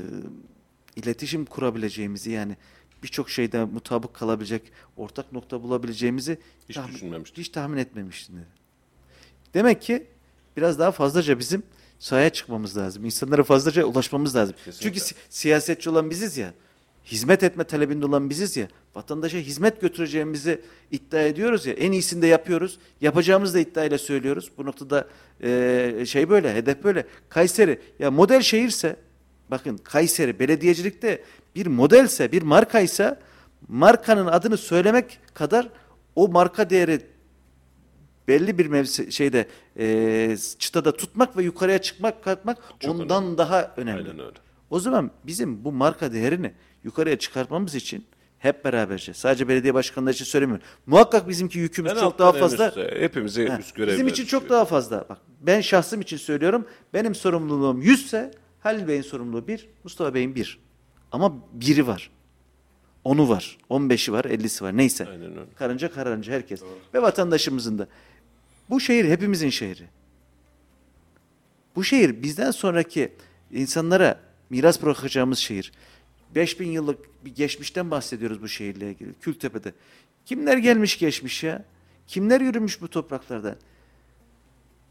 iletişim kurabileceğimizi yani birçok şeyde mutabık kalabilecek ortak nokta bulabileceğimizi Hiç düşünmemiştim. Hiç tahmin etmemiştim dedi. Demek ki biraz daha fazlaca bizim sahaya çıkmamız lazım. İnsanlara fazlaca ulaşmamız lazım. Kesinlikle. Çünkü si- siyasetçi olan biziz ya. Hizmet etme talebinde olan biziz ya. Vatandaşa hizmet götüreceğimizi iddia ediyoruz ya. En iyisini de yapıyoruz. Yapacağımızı da iddiayla söylüyoruz. Bu noktada e, şey böyle, hedef böyle. Kayseri ya model şehirse bakın Kayseri belediyecilikte bir modelse, bir markaysa markanın adını söylemek kadar o marka değeri belli bir mevsi, şeyde e, çıtada tutmak ve yukarıya çıkmak katmak Çok ondan daha önemli. Aynen öyle. O zaman bizim bu marka değerini yukarıya çıkartmamız için hep beraberce sadece belediye başkanları için söylemiyorum. Muhakkak bizimki yükümüz En çok daha fazla. üste, hepimize Ha, üst görevler bizim için çok daha fazla. Bak ben şahsım için söylüyorum. Benim sorumluluğum 100 ise Halil Bey'in sorumluluğu 1, Mustafa Bey'in 1. Ama biri var. Onu var. 15'i var, 50'si var. Neyse. Aynen öyle. Karınca karınca herkes. Ve vatandaşımızın da. Bu şehir hepimizin şehri. Bu şehir bizden sonraki insanlara miras bırakacağımız şehir. 5000 yıllık bir geçmişten bahsediyoruz bu şehirle ilgili. Kültepe'de. Kimler gelmiş geçmiş ya? Kimler yürümüş bu topraklardan?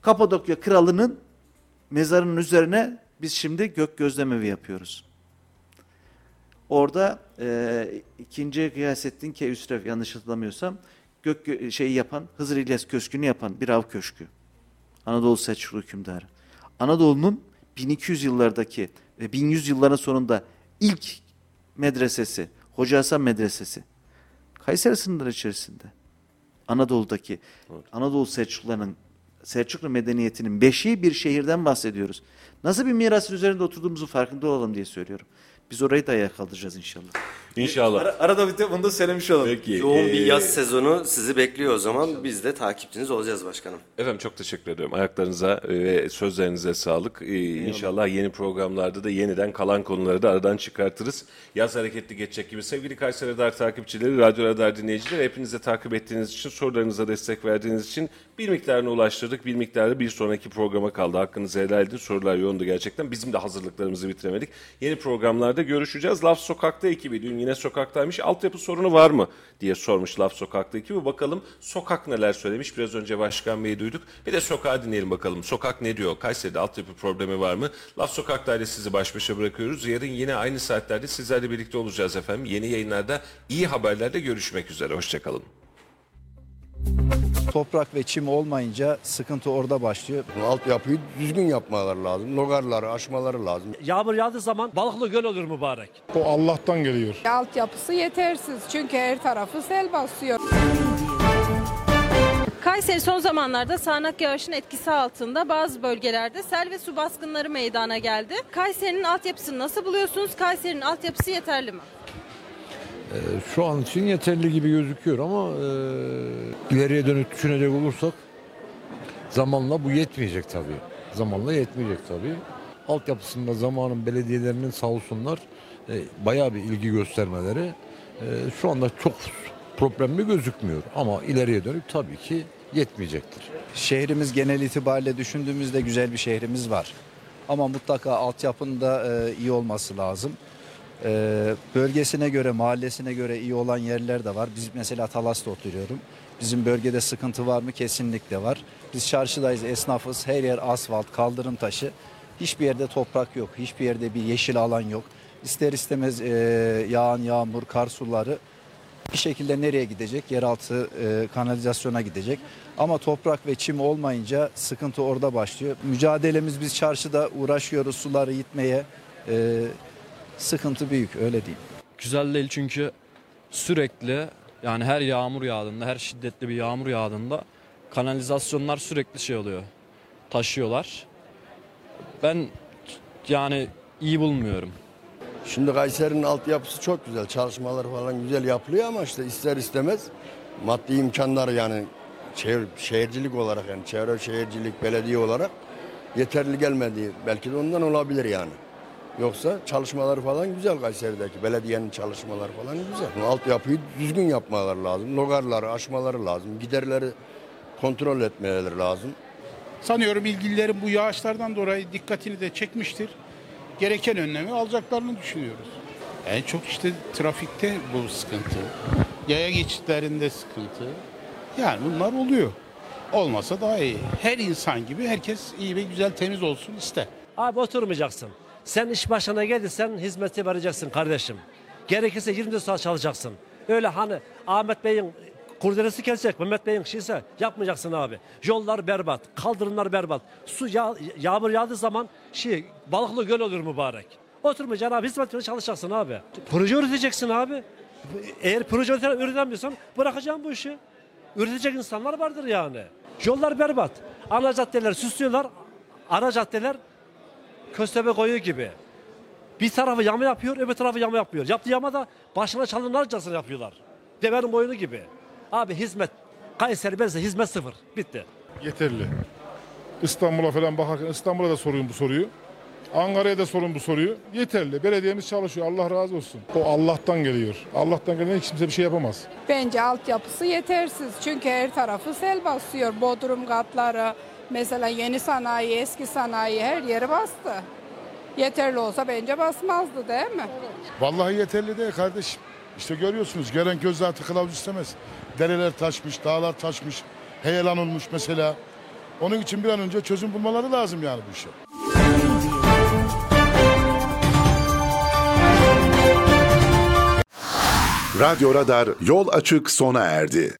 Kapadokya kralının mezarının üzerine biz şimdi gök gözlemevi yapıyoruz. Orada e, ikinci Gıyasettin Keyhüsrev yanlış hatırlamıyorsam gök gö- şeyi yapan Hızır İlyas Köşkü'nü yapan bir av köşkü. Anadolu Selçuklu hükümdarı. Anadolu'nun 1200 yıllardaki ve 1100 yılların sonunda ilk medresesi, Hoca Hasan Medresesi. Kayseri sınırları içerisinde. Anadolu'daki Anadolu Selçuklularının Selçuklu medeniyetinin beşiği bir şehirden bahsediyoruz. Nasıl bir mirasın üzerinde oturduğumuzun farkında olalım diye söylüyorum. Biz orayı da ayağa kaldıracağız inşallah. İnşallah. Ara, arada bir de bunu da söylemiş olalım. Peki. Yoğun bir ee, yaz sezonu sizi bekliyor o zaman. Biz de takipçiniz olacağız başkanım. Efendim çok teşekkür ediyorum. Ayaklarınıza ve sözlerinize sağlık. Ee, İnşallah yeni programlarda da yeniden kalan konuları da aradan çıkartırız. Yaz hareketli geçecek gibi. Sevgili Kayseri Radar takipçileri, Radyo Radar dinleyicileri hepinize takip ettiğiniz için, sorularınıza destek verdiğiniz için bir miktarını ulaştırdık. Bir miktarı bir sonraki programa kaldı. Hakkınızı helal edin. Sorular yoğundu gerçekten. Bizim de hazırlıklarımızı bitiremedik. Yeni programlarda görüşeceğiz. Laf Sokak'ta ekibi dün yine sokaktaymış. Altyapı sorunu var mı diye sormuş Laf Sokak'ta ekibi. Bakalım sokak neler söylemiş. Biraz önce Başkan Bey'i duyduk. Bir de sokağı dinleyelim bakalım. Sokak ne diyor? Kayseri'de altyapı problemi var mı? Laf Sokak'ta ile sizi baş başa bırakıyoruz. Yarın yine aynı saatlerde sizlerle birlikte olacağız efendim. Yeni yayınlarda iyi haberlerde görüşmek üzere. Hoşçakalın. Toprak ve çim olmayınca sıkıntı orada başlıyor. Altyapıyı düzgün yapmaları lazım. Logarları aşmaları lazım. Yağmur yağdığı zaman balıklı göl olur mübarek. O Allah'tan geliyor. Altyapısı yetersiz çünkü her tarafı sel basıyor. Kayseri son zamanlarda sağanak yağışın etkisi altında bazı bölgelerde sel ve su baskınları meydana geldi. Kayseri'nin altyapısını nasıl buluyorsunuz? Kayseri'nin altyapısı yeterli mi? Şu an için yeterli gibi gözüküyor ama e, ileriye dönük düşünecek olursak zamanla bu yetmeyecek tabii. Zamanla yetmeyecek tabii. Altyapısında zamanın belediyelerinin sağ olsunlar e, bayağı bir ilgi göstermeleri e, şu anda çok problemli gözükmüyor. Ama ileriye dönük tabii ki yetmeyecektir. Şehrimiz genel itibariyle düşündüğümüzde güzel bir şehrimiz var. Ama mutlaka altyapının da e, iyi olması lazım. E, bölgesine göre, mahallesine göre iyi olan yerler de var. Biz mesela Talas'ta oturuyorum. Bizim bölgede sıkıntı var mı? Kesinlikle var. Biz çarşıdayız, esnafız. Her yer asfalt, kaldırım taşı. Hiçbir yerde toprak yok. Hiçbir yerde bir yeşil alan yok. İster istemez e, yağan yağmur, kar suları bir şekilde nereye gidecek? Yeraltı e, kanalizasyona gidecek. Ama toprak ve çim olmayınca sıkıntı orada başlıyor. Mücadelemiz biz çarşıda uğraşıyoruz suları yitmeye. E, sıkıntı büyük öyle diyeyim. Güzel değil çünkü sürekli yani her yağmur yağdığında, her şiddetli bir yağmur yağdığında kanalizasyonlar sürekli şey oluyor. Taşıyorlar. Ben yani iyi bulmuyorum. Şimdi Kayseri'nin altyapısı çok güzel. Çalışmalar falan güzel yapılıyor ama işte ister istemez maddi imkanlar yani şehir, şehircilik olarak yani çevre şehircilik, belediye olarak yeterli gelmediği belki de ondan olabilir yani. Yoksa çalışmaları falan güzel Kayseri'deki. Belediyenin çalışmaları falan güzel. Altyapıyı düzgün yapmaları lazım. Logarları aşmaları lazım. Giderleri kontrol etmeleri lazım. Sanıyorum ilgililerin bu yağışlardan dolayı dikkatini de çekmiştir. Gereken önlemi alacaklarını düşünüyoruz. En çok işte trafikte bu sıkıntı. Yaya geçitlerinde sıkıntı. Yani bunlar oluyor. Olmasa daha iyi. Her insan gibi herkes iyi ve güzel temiz olsun ister. Abi oturmayacaksın. Sen iş başına geldiysen hizmeti vereceksin kardeşim. Gerekirse 24 saat çalışacaksın. Öyle hani Ahmet Bey'in kurdelesi kesecek, Mehmet Bey'in şeyse yapmayacaksın abi. Yollar berbat, kaldırımlar berbat. Su yağ, yağmur yağdığı zaman şey balıklı göl olur mübarek. Oturmayacaksın abi, hizmet çalışacaksın abi. Proje üreteceksin abi. Eğer proje ürete- üretemiyorsan bırakacağım bu işi. Üretecek insanlar vardır yani. Yollar berbat. Ana caddeler süslüyorlar. Ana caddeler köstebe koyuyor gibi. Bir tarafı yama yapıyor, öbür tarafı yama yapmıyor. Yaptığı yama da başına çalınlarcasına yapıyorlar. Devenin boynu gibi. Abi hizmet, Kayseri bense hizmet sıfır. Bitti. Yeterli. İstanbul'a falan bakarken İstanbul'a da sorun bu soruyu. Ankara'ya da sorun bu soruyu. Yeterli. Belediyemiz çalışıyor. Allah razı olsun. O Allah'tan geliyor. Allah'tan gelen hiç kimse bir şey yapamaz. Bence altyapısı yetersiz çünkü her tarafı sel basıyor. Bodrum katları, mesela yeni sanayi, eski sanayi her yeri bastı. Yeterli olsa bence basmazdı değil mi? Vallahi yeterli değil kardeşim. İşte görüyorsunuz gelen göz zatı kılavuz istemez. Dereler taşmış, dağlar taşmış, heyelan olmuş mesela. Onun için bir an önce çözüm bulmaları lazım yani bu işe. Radyo Radar yol açık sona erdi.